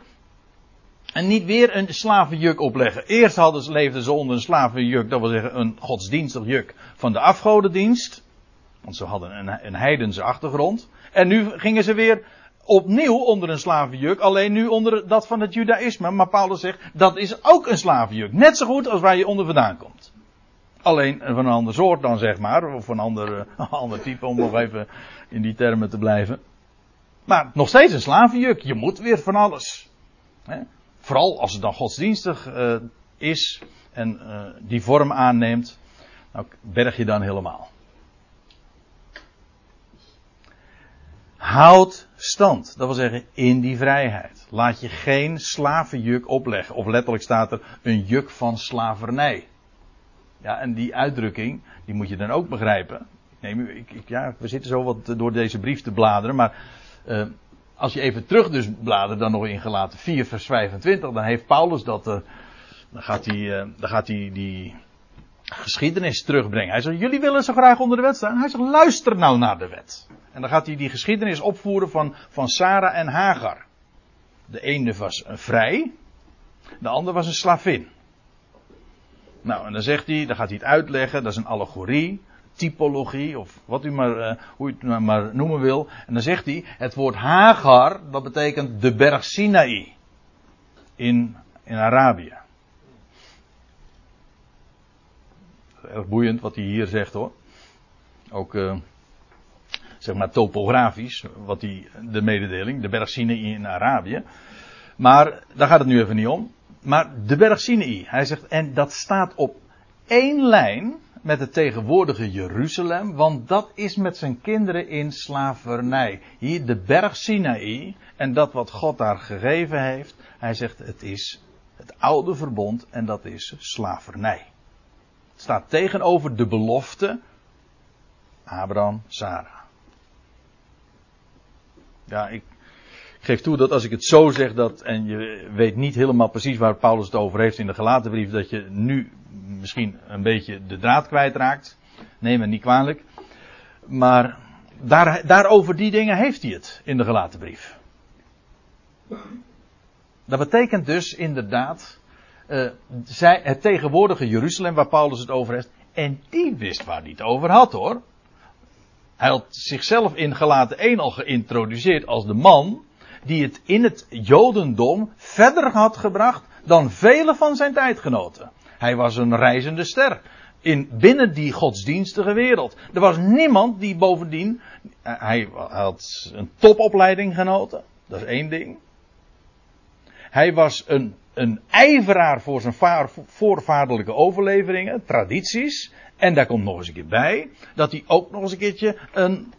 en niet weer een slavenjuk opleggen. Eerst hadden ze, leefden ze onder een slavenjuk, dat wil zeggen een godsdienstig juk van de afgodendienst. Want ze hadden een, een heidense achtergrond. En nu gingen ze weer opnieuw onder een slavenjuk, alleen nu onder dat van het judaïsme. Maar Paulus zegt, dat is ook een slavenjuk. Net zo goed als waar je onder vandaan komt. Alleen van een ander soort dan, zeg maar. Of een ander, een ander type, om nog even in die termen te blijven. Maar nog steeds een slavenjuk. Je moet weer van alles. Vooral als het dan godsdienstig uh, is en uh, die vorm aanneemt. Nou, berg je dan helemaal. Houd stand. Dat wil zeggen in die vrijheid. Laat je geen slavenjuk opleggen. Of letterlijk staat er een juk van slavernij. Ja, en die uitdrukking, die moet je dan ook begrijpen. Neem, ik, ik, ja, we zitten zo wat door deze brief te bladeren, maar uh, als je even terug dus bladert, dan nog in gelaten 4 vers 25, dan heeft Paulus dat, uh, dan gaat hij, uh, dan gaat hij die geschiedenis terugbrengen. Hij zegt, jullie willen zo graag onder de wet staan. Hij zegt, luister nou naar de wet. En dan gaat hij die geschiedenis opvoeren van, van Sarah en Hagar. De ene was een vrij, de andere was een slavin. Nou, en dan zegt hij, dan gaat hij het uitleggen, dat is een allegorie, typologie, of wat u maar, uh, hoe u het maar noemen wil. En dan zegt hij, het woord Hagar, dat betekent de berg Sinaï. In, in Arabië. Erg boeiend wat hij hier zegt hoor. Ook, uh, zeg maar topografisch, wat die, de mededeling, de berg Sinaï in Arabië. Maar daar gaat het nu even niet om. Maar de berg Sinaï, hij zegt, en dat staat op één lijn met het tegenwoordige Jeruzalem, want dat is met zijn kinderen in slavernij. Hier de berg Sinaï en dat wat God daar gegeven heeft, hij zegt het is het oude verbond en dat is slavernij. Het staat tegenover de belofte Abraham, Sarah. Ja, ik, geef toe dat als ik het zo zeg dat, en je weet niet helemaal precies waar Paulus het over heeft in de gelaten brief, dat je nu misschien een beetje de draad kwijtraakt. Neem me niet kwalijk. Maar daar, daarover die dingen heeft hij het in de gelaten brief. Dat betekent dus inderdaad uh, zij, het tegenwoordige Jeruzalem waar Paulus het over heeft. En die wist waar hij het over had hoor. Hij had zichzelf in gelaten 1 al geïntroduceerd als de man die het in het Jodendom verder had gebracht dan vele van zijn tijdgenoten. Hij was een reizende ster. In, binnen die godsdienstige wereld. Er was niemand die bovendien. Eh, hij had een topopleiding genoten. Dat is één ding. Hij was een, een ijveraar voor zijn voorvaderlijke overleveringen, tradities. En daar komt nog eens een keer bij dat hij ook nog eens een keertje een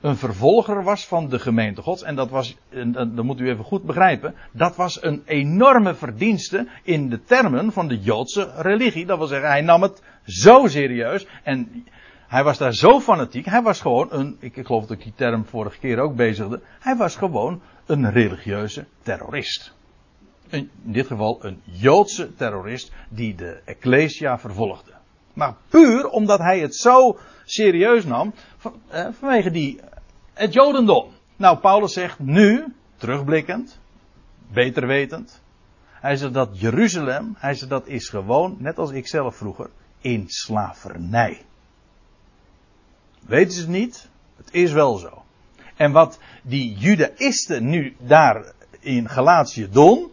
een vervolger was van de gemeente Gods. En dat was, en dat moet u even goed begrijpen, dat was een enorme verdienste in de termen van de Joodse religie. Dat wil zeggen, hij nam het zo serieus en hij was daar zo fanatiek. Hij was gewoon een, ik, ik geloof dat ik die term vorige keer ook bezigde, hij was gewoon een religieuze terrorist. In dit geval een Joodse terrorist die de Ecclesia vervolgde. Maar puur omdat hij het zo serieus nam van, eh, vanwege die, het Jodendom. Nou, Paulus zegt nu, terugblikkend, beter wetend, hij zegt dat Jeruzalem, hij zegt dat is gewoon, net als ik zelf vroeger, in slavernij. Weten ze het niet? Het is wel zo. En wat die judaïsten nu daar in Galatië doen,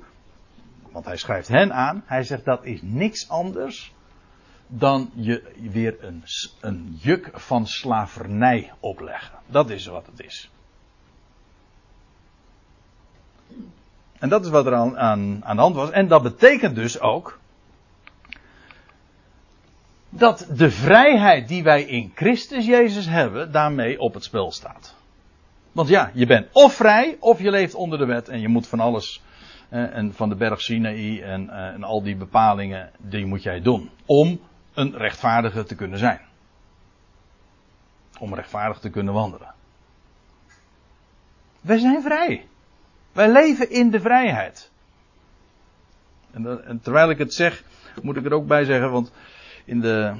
want hij schrijft hen aan, hij zegt dat is niks anders dan je weer een, een juk van slavernij opleggen. Dat is wat het is. En dat is wat er aan, aan, aan de hand was. En dat betekent dus ook dat de vrijheid die wij in Christus Jezus hebben, daarmee op het spel staat. Want ja, je bent of vrij, of je leeft onder de wet en je moet van alles, eh, en van de berg Sinaï en, eh, en al die bepalingen, die moet jij doen. Om een rechtvaardige te kunnen zijn. Om rechtvaardig te kunnen wandelen. Wij zijn vrij. Wij leven in de vrijheid. En, en, terwijl ik het zeg, moet ik er ook bij zeggen, want in de.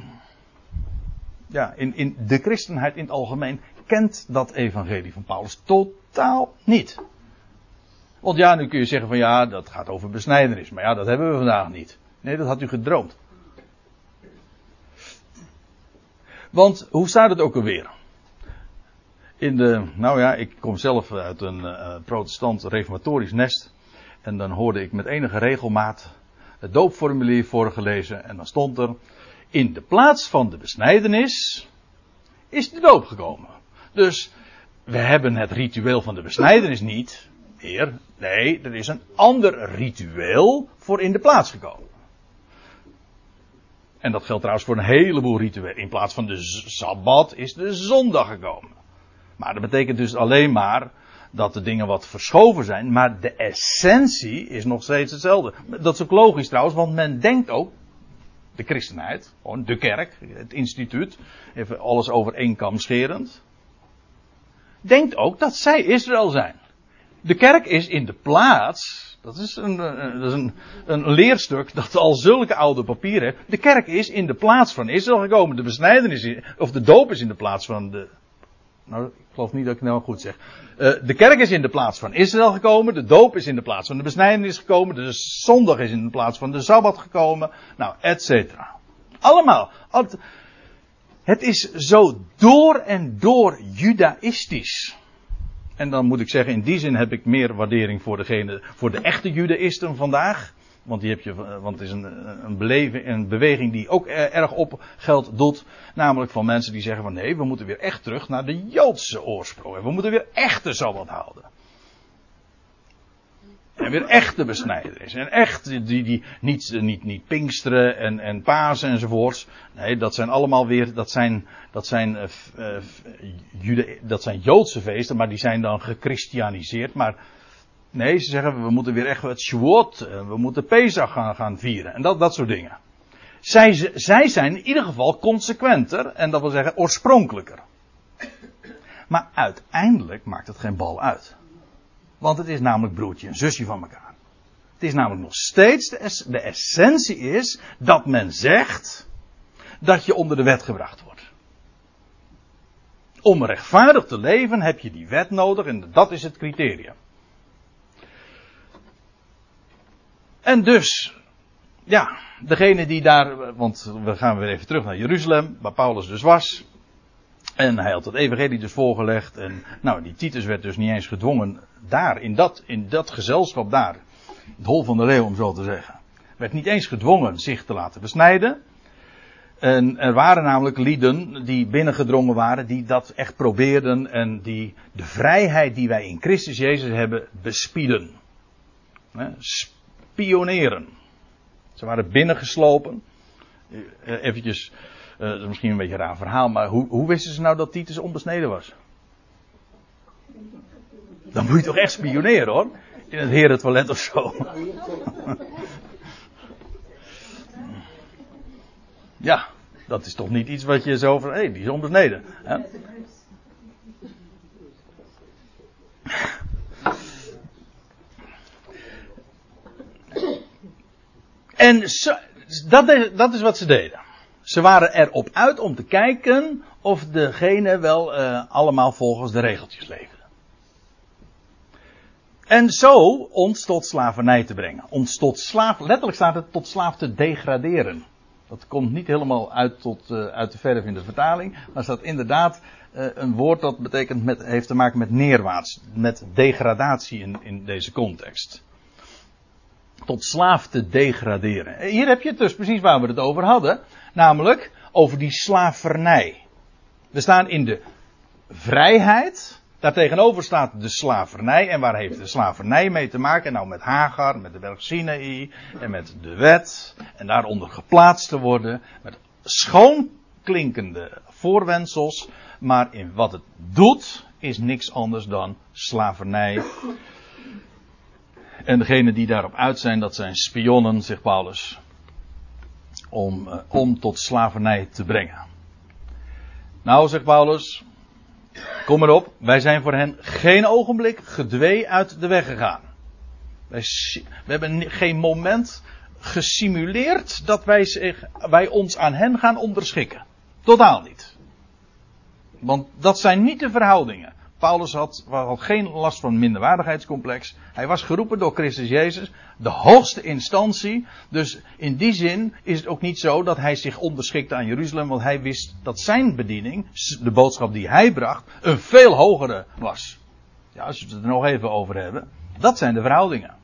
ja, in, in de christenheid in het algemeen kent dat evangelie van Paulus totaal niet. Want ja, nu kun je zeggen van ja, dat gaat over besnijdenis. Maar ja, dat hebben we vandaag niet. Nee, dat had u gedroomd. Want hoe staat het ook alweer? In de, nou ja, ik kom zelf uit een uh, protestant reformatorisch nest. En dan hoorde ik met enige regelmaat het doopformulier voorgelezen. En dan stond er, in de plaats van de besnijdenis is de doop gekomen. Dus we hebben het ritueel van de besnijdenis niet meer. Nee, er is een ander ritueel voor in de plaats gekomen. En dat geldt trouwens voor een heleboel rituelen. In plaats van de sabbat is de zondag gekomen. Maar dat betekent dus alleen maar dat de dingen wat verschoven zijn. Maar de essentie is nog steeds hetzelfde. Dat is ook logisch trouwens, want men denkt ook. De christenheid, de kerk, het instituut, even alles over één kam scherend. Denkt ook dat zij Israël zijn. De kerk is in de plaats dat is, een, dat is een, een, leerstuk dat al zulke oude papieren heeft. De kerk is in de plaats van Israël gekomen. De besnijdenis, of de doop is in de plaats van de. Nou, ik geloof niet dat ik het nou goed zeg. Uh, de kerk is in de plaats van Israël gekomen. De doop is in de plaats van de besnijdenis gekomen. De zondag is in de plaats van de sabbat gekomen. Nou, et cetera. Allemaal. Het is zo door en door judaïstisch. En dan moet ik zeggen, in die zin heb ik meer waardering voor degene, voor de echte judaïsten vandaag. Want, die heb je, want het is een, een, beweging die ook erg op geld doet. Namelijk van mensen die zeggen van nee, we moeten weer echt terug naar de Joodse oorsprong. We moeten weer echt de Sabbat houden. En weer echte besnijdenis. En echt, die, die, niet, niet, niet Pinksteren en, en Pasen enzovoorts. Nee, dat zijn allemaal weer, dat zijn, dat zijn, uh, Jude, dat zijn Joodse feesten, maar die zijn dan gechristianiseerd. Maar nee, ze zeggen we moeten weer echt het Shavuot, uh, we moeten Pesach gaan, gaan vieren. En dat, dat soort dingen. Zij, zij zijn in ieder geval consequenter, en dat wil zeggen oorspronkelijker. Maar uiteindelijk maakt het geen bal uit. Want het is namelijk broertje en zusje van elkaar. Het is namelijk nog steeds, de, de essentie is dat men zegt dat je onder de wet gebracht wordt. Om rechtvaardig te leven heb je die wet nodig en dat is het criterium. En dus, ja, degene die daar, want we gaan weer even terug naar Jeruzalem, waar Paulus dus was. En hij had het evangelie dus voorgelegd. En nou, die Titus werd dus niet eens gedwongen daar, in dat, in dat gezelschap daar. Het hol van de leeuw, om zo te zeggen. Werd niet eens gedwongen zich te laten besnijden. En er waren namelijk lieden die binnengedrongen waren, die dat echt probeerden en die de vrijheid die wij in Christus Jezus hebben bespieden. Spioneren. Ze waren binnengeslopen. Eh, eventjes uh, dat is misschien een beetje een raar verhaal, maar hoe, hoe wisten ze nou dat Titus onbesneden was? Dan moet je toch echt spioneren hoor. In het herentoilet of zo. ja, dat is toch niet iets wat je zo van, hé, hey, die is onbesneden. Hè? En dat is wat ze deden. Ze waren erop uit om te kijken of degene wel uh, allemaal volgens de regeltjes leefden. En zo ons tot slavernij te brengen. Ons tot slaaf, letterlijk staat het tot slaaf te degraderen. Dat komt niet helemaal uit, tot, uh, uit de verf in de vertaling. Maar staat inderdaad uh, een woord dat betekent met, heeft te maken met neerwaarts. Met degradatie in, in deze context. Tot slaaf te degraderen. Hier heb je het dus precies waar we het over hadden. Namelijk over die slavernij. We staan in de vrijheid. Daartegenover staat de slavernij. En waar heeft de slavernij mee te maken? Nou, met Hagar, met de berg Sinaï en met de wet. En daaronder geplaatst te worden. Met schoonklinkende voorwendsels. Maar in wat het doet, is niks anders dan slavernij. En degenen die daarop uit zijn, dat zijn spionnen, zegt Paulus om, uh, om tot slavernij te brengen. Nou, zegt Paulus, kom maar op, wij zijn voor hen geen ogenblik gedwee uit de weg gegaan. Wij, we hebben geen moment gesimuleerd dat wij, zich, wij ons aan hen gaan onderschikken. Totaal niet. Want dat zijn niet de verhoudingen. Paulus had, had geen last van minderwaardigheidscomplex. Hij was geroepen door Christus Jezus, de hoogste instantie. Dus in die zin is het ook niet zo dat hij zich onderschikte aan Jeruzalem, want hij wist dat zijn bediening, de boodschap die hij bracht, een veel hogere was. Ja, als we het er nog even over hebben. Dat zijn de verhoudingen.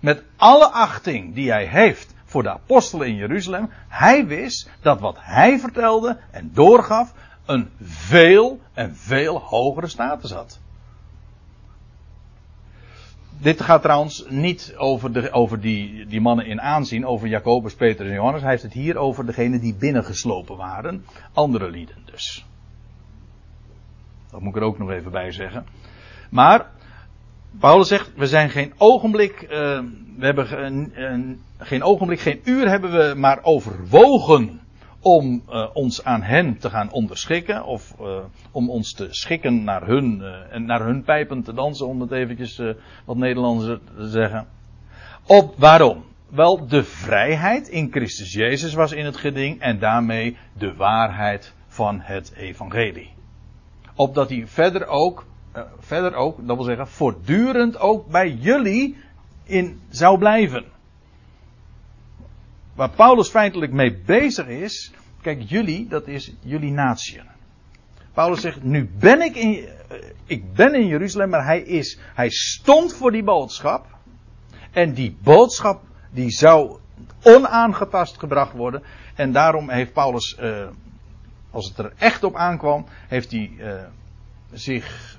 Met alle achting die hij heeft voor de apostelen in Jeruzalem, hij wist dat wat hij vertelde en doorgaf, een veel en veel hogere status had. Dit gaat trouwens niet over, de, over die, die mannen in aanzien, over Jacobus, Petrus en Johannes. Hij heeft het hier over degenen die binnengeslopen waren. Andere lieden dus. Dat moet ik er ook nog even bij zeggen. Maar, Paulus zegt, we zijn geen ogenblik, uh, we hebben geen ogenblik, geen uur hebben we maar overwogen om uh, ons aan hen te gaan onderschikken. Of uh, om ons te schikken naar hun, uh, en naar hun pijpen te dansen, om het eventjes wat Nederlands te zeggen. Op waarom? Wel, de vrijheid in Christus Jezus was in het geding en daarmee de waarheid van het evangelie. Opdat hij verder ook, verder ook, dat wil zeggen, voortdurend ook bij jullie in zou blijven waar Paulus feitelijk mee bezig is. Kijk, jullie, dat is jullie natieën. Paulus zegt, nu ben ik in, eh, ik ben in Jeruzalem, maar hij is, hij stond voor die boodschap. En die boodschap, die zou onaangetast gebracht worden. En daarom heeft Paulus, uh, als het er echt op aankwam, heeft hij uh, zich,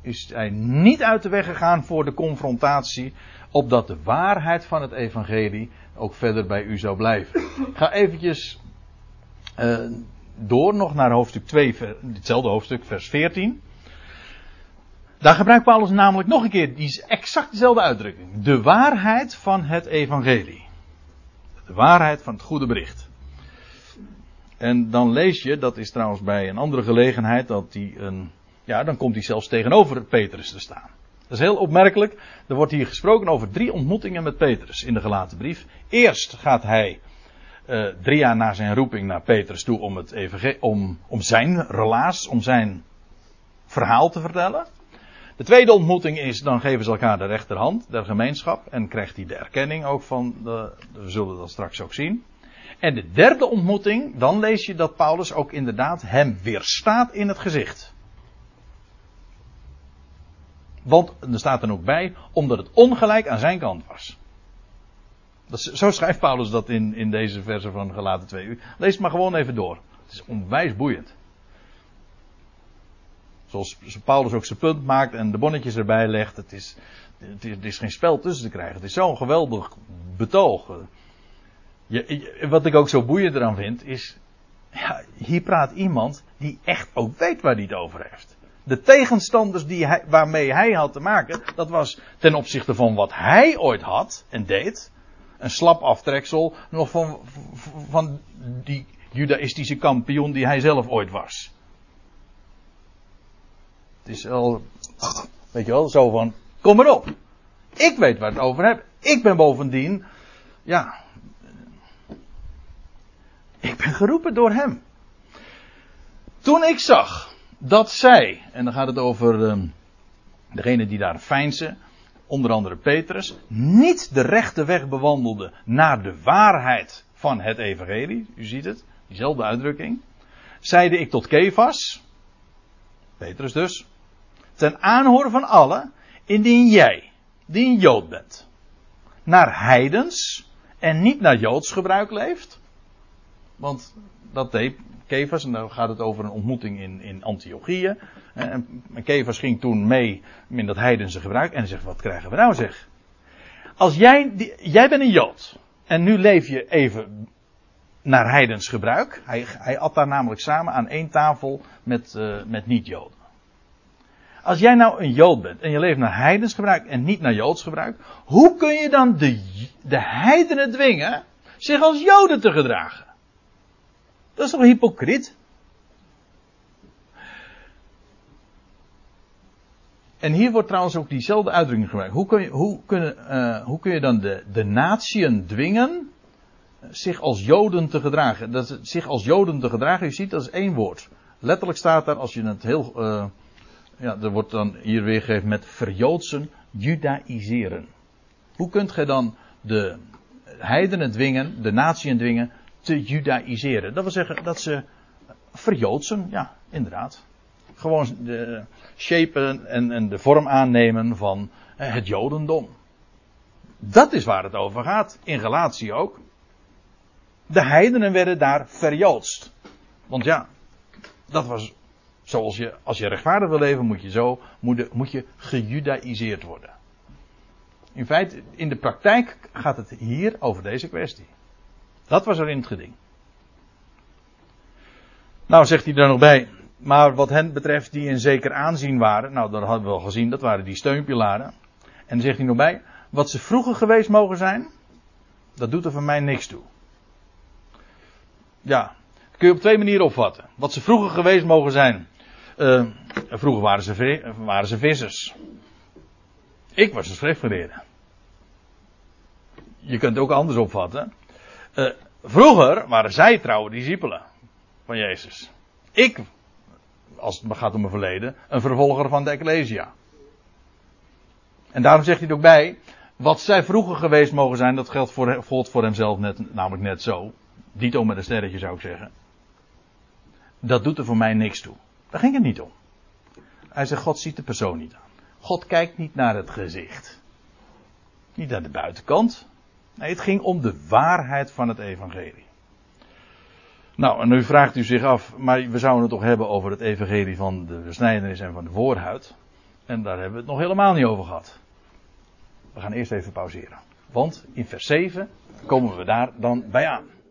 is hij niet uit de weg gegaan voor de confrontatie, opdat de waarheid van het evangelie ook verder bij u zou blijven. Ik ga eventjes uh, door nog naar hoofdstuk 2, hetzelfde hoofdstuk, vers 14. Daar gebruikt Paulus namelijk nog een keer die exact dezelfde uitdrukking. De waarheid van het evangelie. De waarheid van het goede bericht. En dan lees je, dat is trouwens bij een andere gelegenheid, dat hij een, ja, dan komt hij zelfs tegenover Petrus te staan. Dat is heel opmerkelijk. Er wordt hier gesproken over drie ontmoetingen met Petrus in de gelaten brief. Eerst gaat hij uh, drie jaar na zijn roeping naar Petrus toe om, het EVG, om, om zijn relaas, om zijn verhaal te vertellen. De tweede ontmoeting is, dan geven ze elkaar de rechterhand der gemeenschap en krijgt hij de erkenning ook van, de, we zullen dat straks ook zien. En de derde ontmoeting, dan lees je dat Paulus ook inderdaad hem weerstaat in het gezicht. Want er staat er ook bij, omdat het ongelijk aan zijn kant was. Dat zo schrijft Paulus dat in, in deze verse van gelaten 2 uur. Lees het maar gewoon even door. Het is onwijs boeiend. Zoals Paulus ook zijn punt maakt en de bonnetjes erbij legt. Het is, het is, het is geen spel tussen te krijgen. Het is zo'n geweldig betoog. Je, wat ik ook zo boeiend eraan vind is. Ja, hier praat iemand die echt ook weet waar hij het over heeft de tegenstanders die waarmee hij had te maken, dat was ten opzichte van wat hij ooit had en deed. Een slap aftreksel nog van, van die judaïstische kampioen die hij zelf ooit was. Het is wel, weet je wel, zo van, kom erop. Ik weet waar het over heb. Ik ben bovendien, ja, ik ben geroepen door hem. Toen ik zag dat zij, en dan gaat het over um, degene die daar fijnsen, onder andere Petrus, niet de rechte weg bewandelde naar de waarheid van het evangelie. U ziet het, diezelfde uitdrukking. Zeide ik tot Kefas, Petrus dus, ten aanhoren van allen, indien jij, die een Jood bent, naar heidens en niet naar Joods gebruik leeft. Want dat deed Kevers, en dan gaat het over een ontmoeting in, in Antiochieën. En, Kevers ging toen mee in dat heidense gebruik en zegt, wat krijgen we nou zeg? Als jij, jij bent een Jood en nu leef je even naar heidens gebruik. Hij, hij at daar namelijk samen aan één tafel met, uh, met niet-Joden. Als jij nou een Jood bent en je leeft naar heidens gebruik en niet naar Joods gebruik, hoe kun je dan de, de heidenen dwingen zich als Joden te gedragen? Dat is toch hypocriet? En hier wordt trouwens ook diezelfde uitdrukking gebruikt. Hoe kun je, hoe kunnen, uh, hoe kun je dan de, de natieën dwingen zich als Joden te gedragen? Dat, zich als Joden te gedragen, u ziet, dat is één woord. Letterlijk staat daar, als je het heel. Uh, ja, er wordt dan hier weergegeven met verjoodsen, judaïseren. Hoe kunt gij dan de heidenen dwingen, de natieën dwingen, te judaïseren? Dat wil zeggen dat ze verjoodsen, ja, inderdaad. Gewoon de shapen en, en de vorm aannemen van het jodendom. Dat is waar het over gaat. In relatie ook. De heidenen werden daar verjoodst. Want ja, dat was zoals je, als je rechtvaardig wil leven, moet je zo, moet, moet je gejudaïseerd worden. In feite, in de praktijk gaat het hier over deze kwestie. Dat was er in het geding. Nou zegt hij er nog bij, maar wat hen betreft die in zeker aanzien waren, nou dat hadden we al gezien, dat waren die steunpilaren. En dan zegt hij nog bij, wat ze vroeger geweest mogen zijn, dat doet er voor mij niks toe. Ja, kun je op twee manieren opvatten. Wat ze vroeger geweest mogen zijn. Uh, vroeger waren ze, waren ze vissers. Ik was een schriftgeleerde. Je kunt het ook anders opvatten. Uh, vroeger waren zij trouwe discipelen van Jezus. Ik, als het gaat om mijn verleden, een vervolger van de Ecclesia. En daarom zegt hij ook bij, wat zij vroeger geweest mogen zijn, dat geldt voor, voor hemzelf net, namelijk net zo. Dito met een sterretje zou ik zeggen. Dat doet er voor mij niks toe. Daar ging het niet om. Hij zegt, God ziet de persoon niet aan. God kijkt niet naar het gezicht. Niet naar de buitenkant. Nee, het ging om de waarheid van het evangelie. Nou, en nu vraagt u zich af, maar we zouden het toch hebben over het evangelie van de besnijdenis en van de voorhuid. En daar hebben we het nog helemaal niet over gehad. We gaan eerst even pauzeren. Want in vers 7 komen we daar dan bij aan.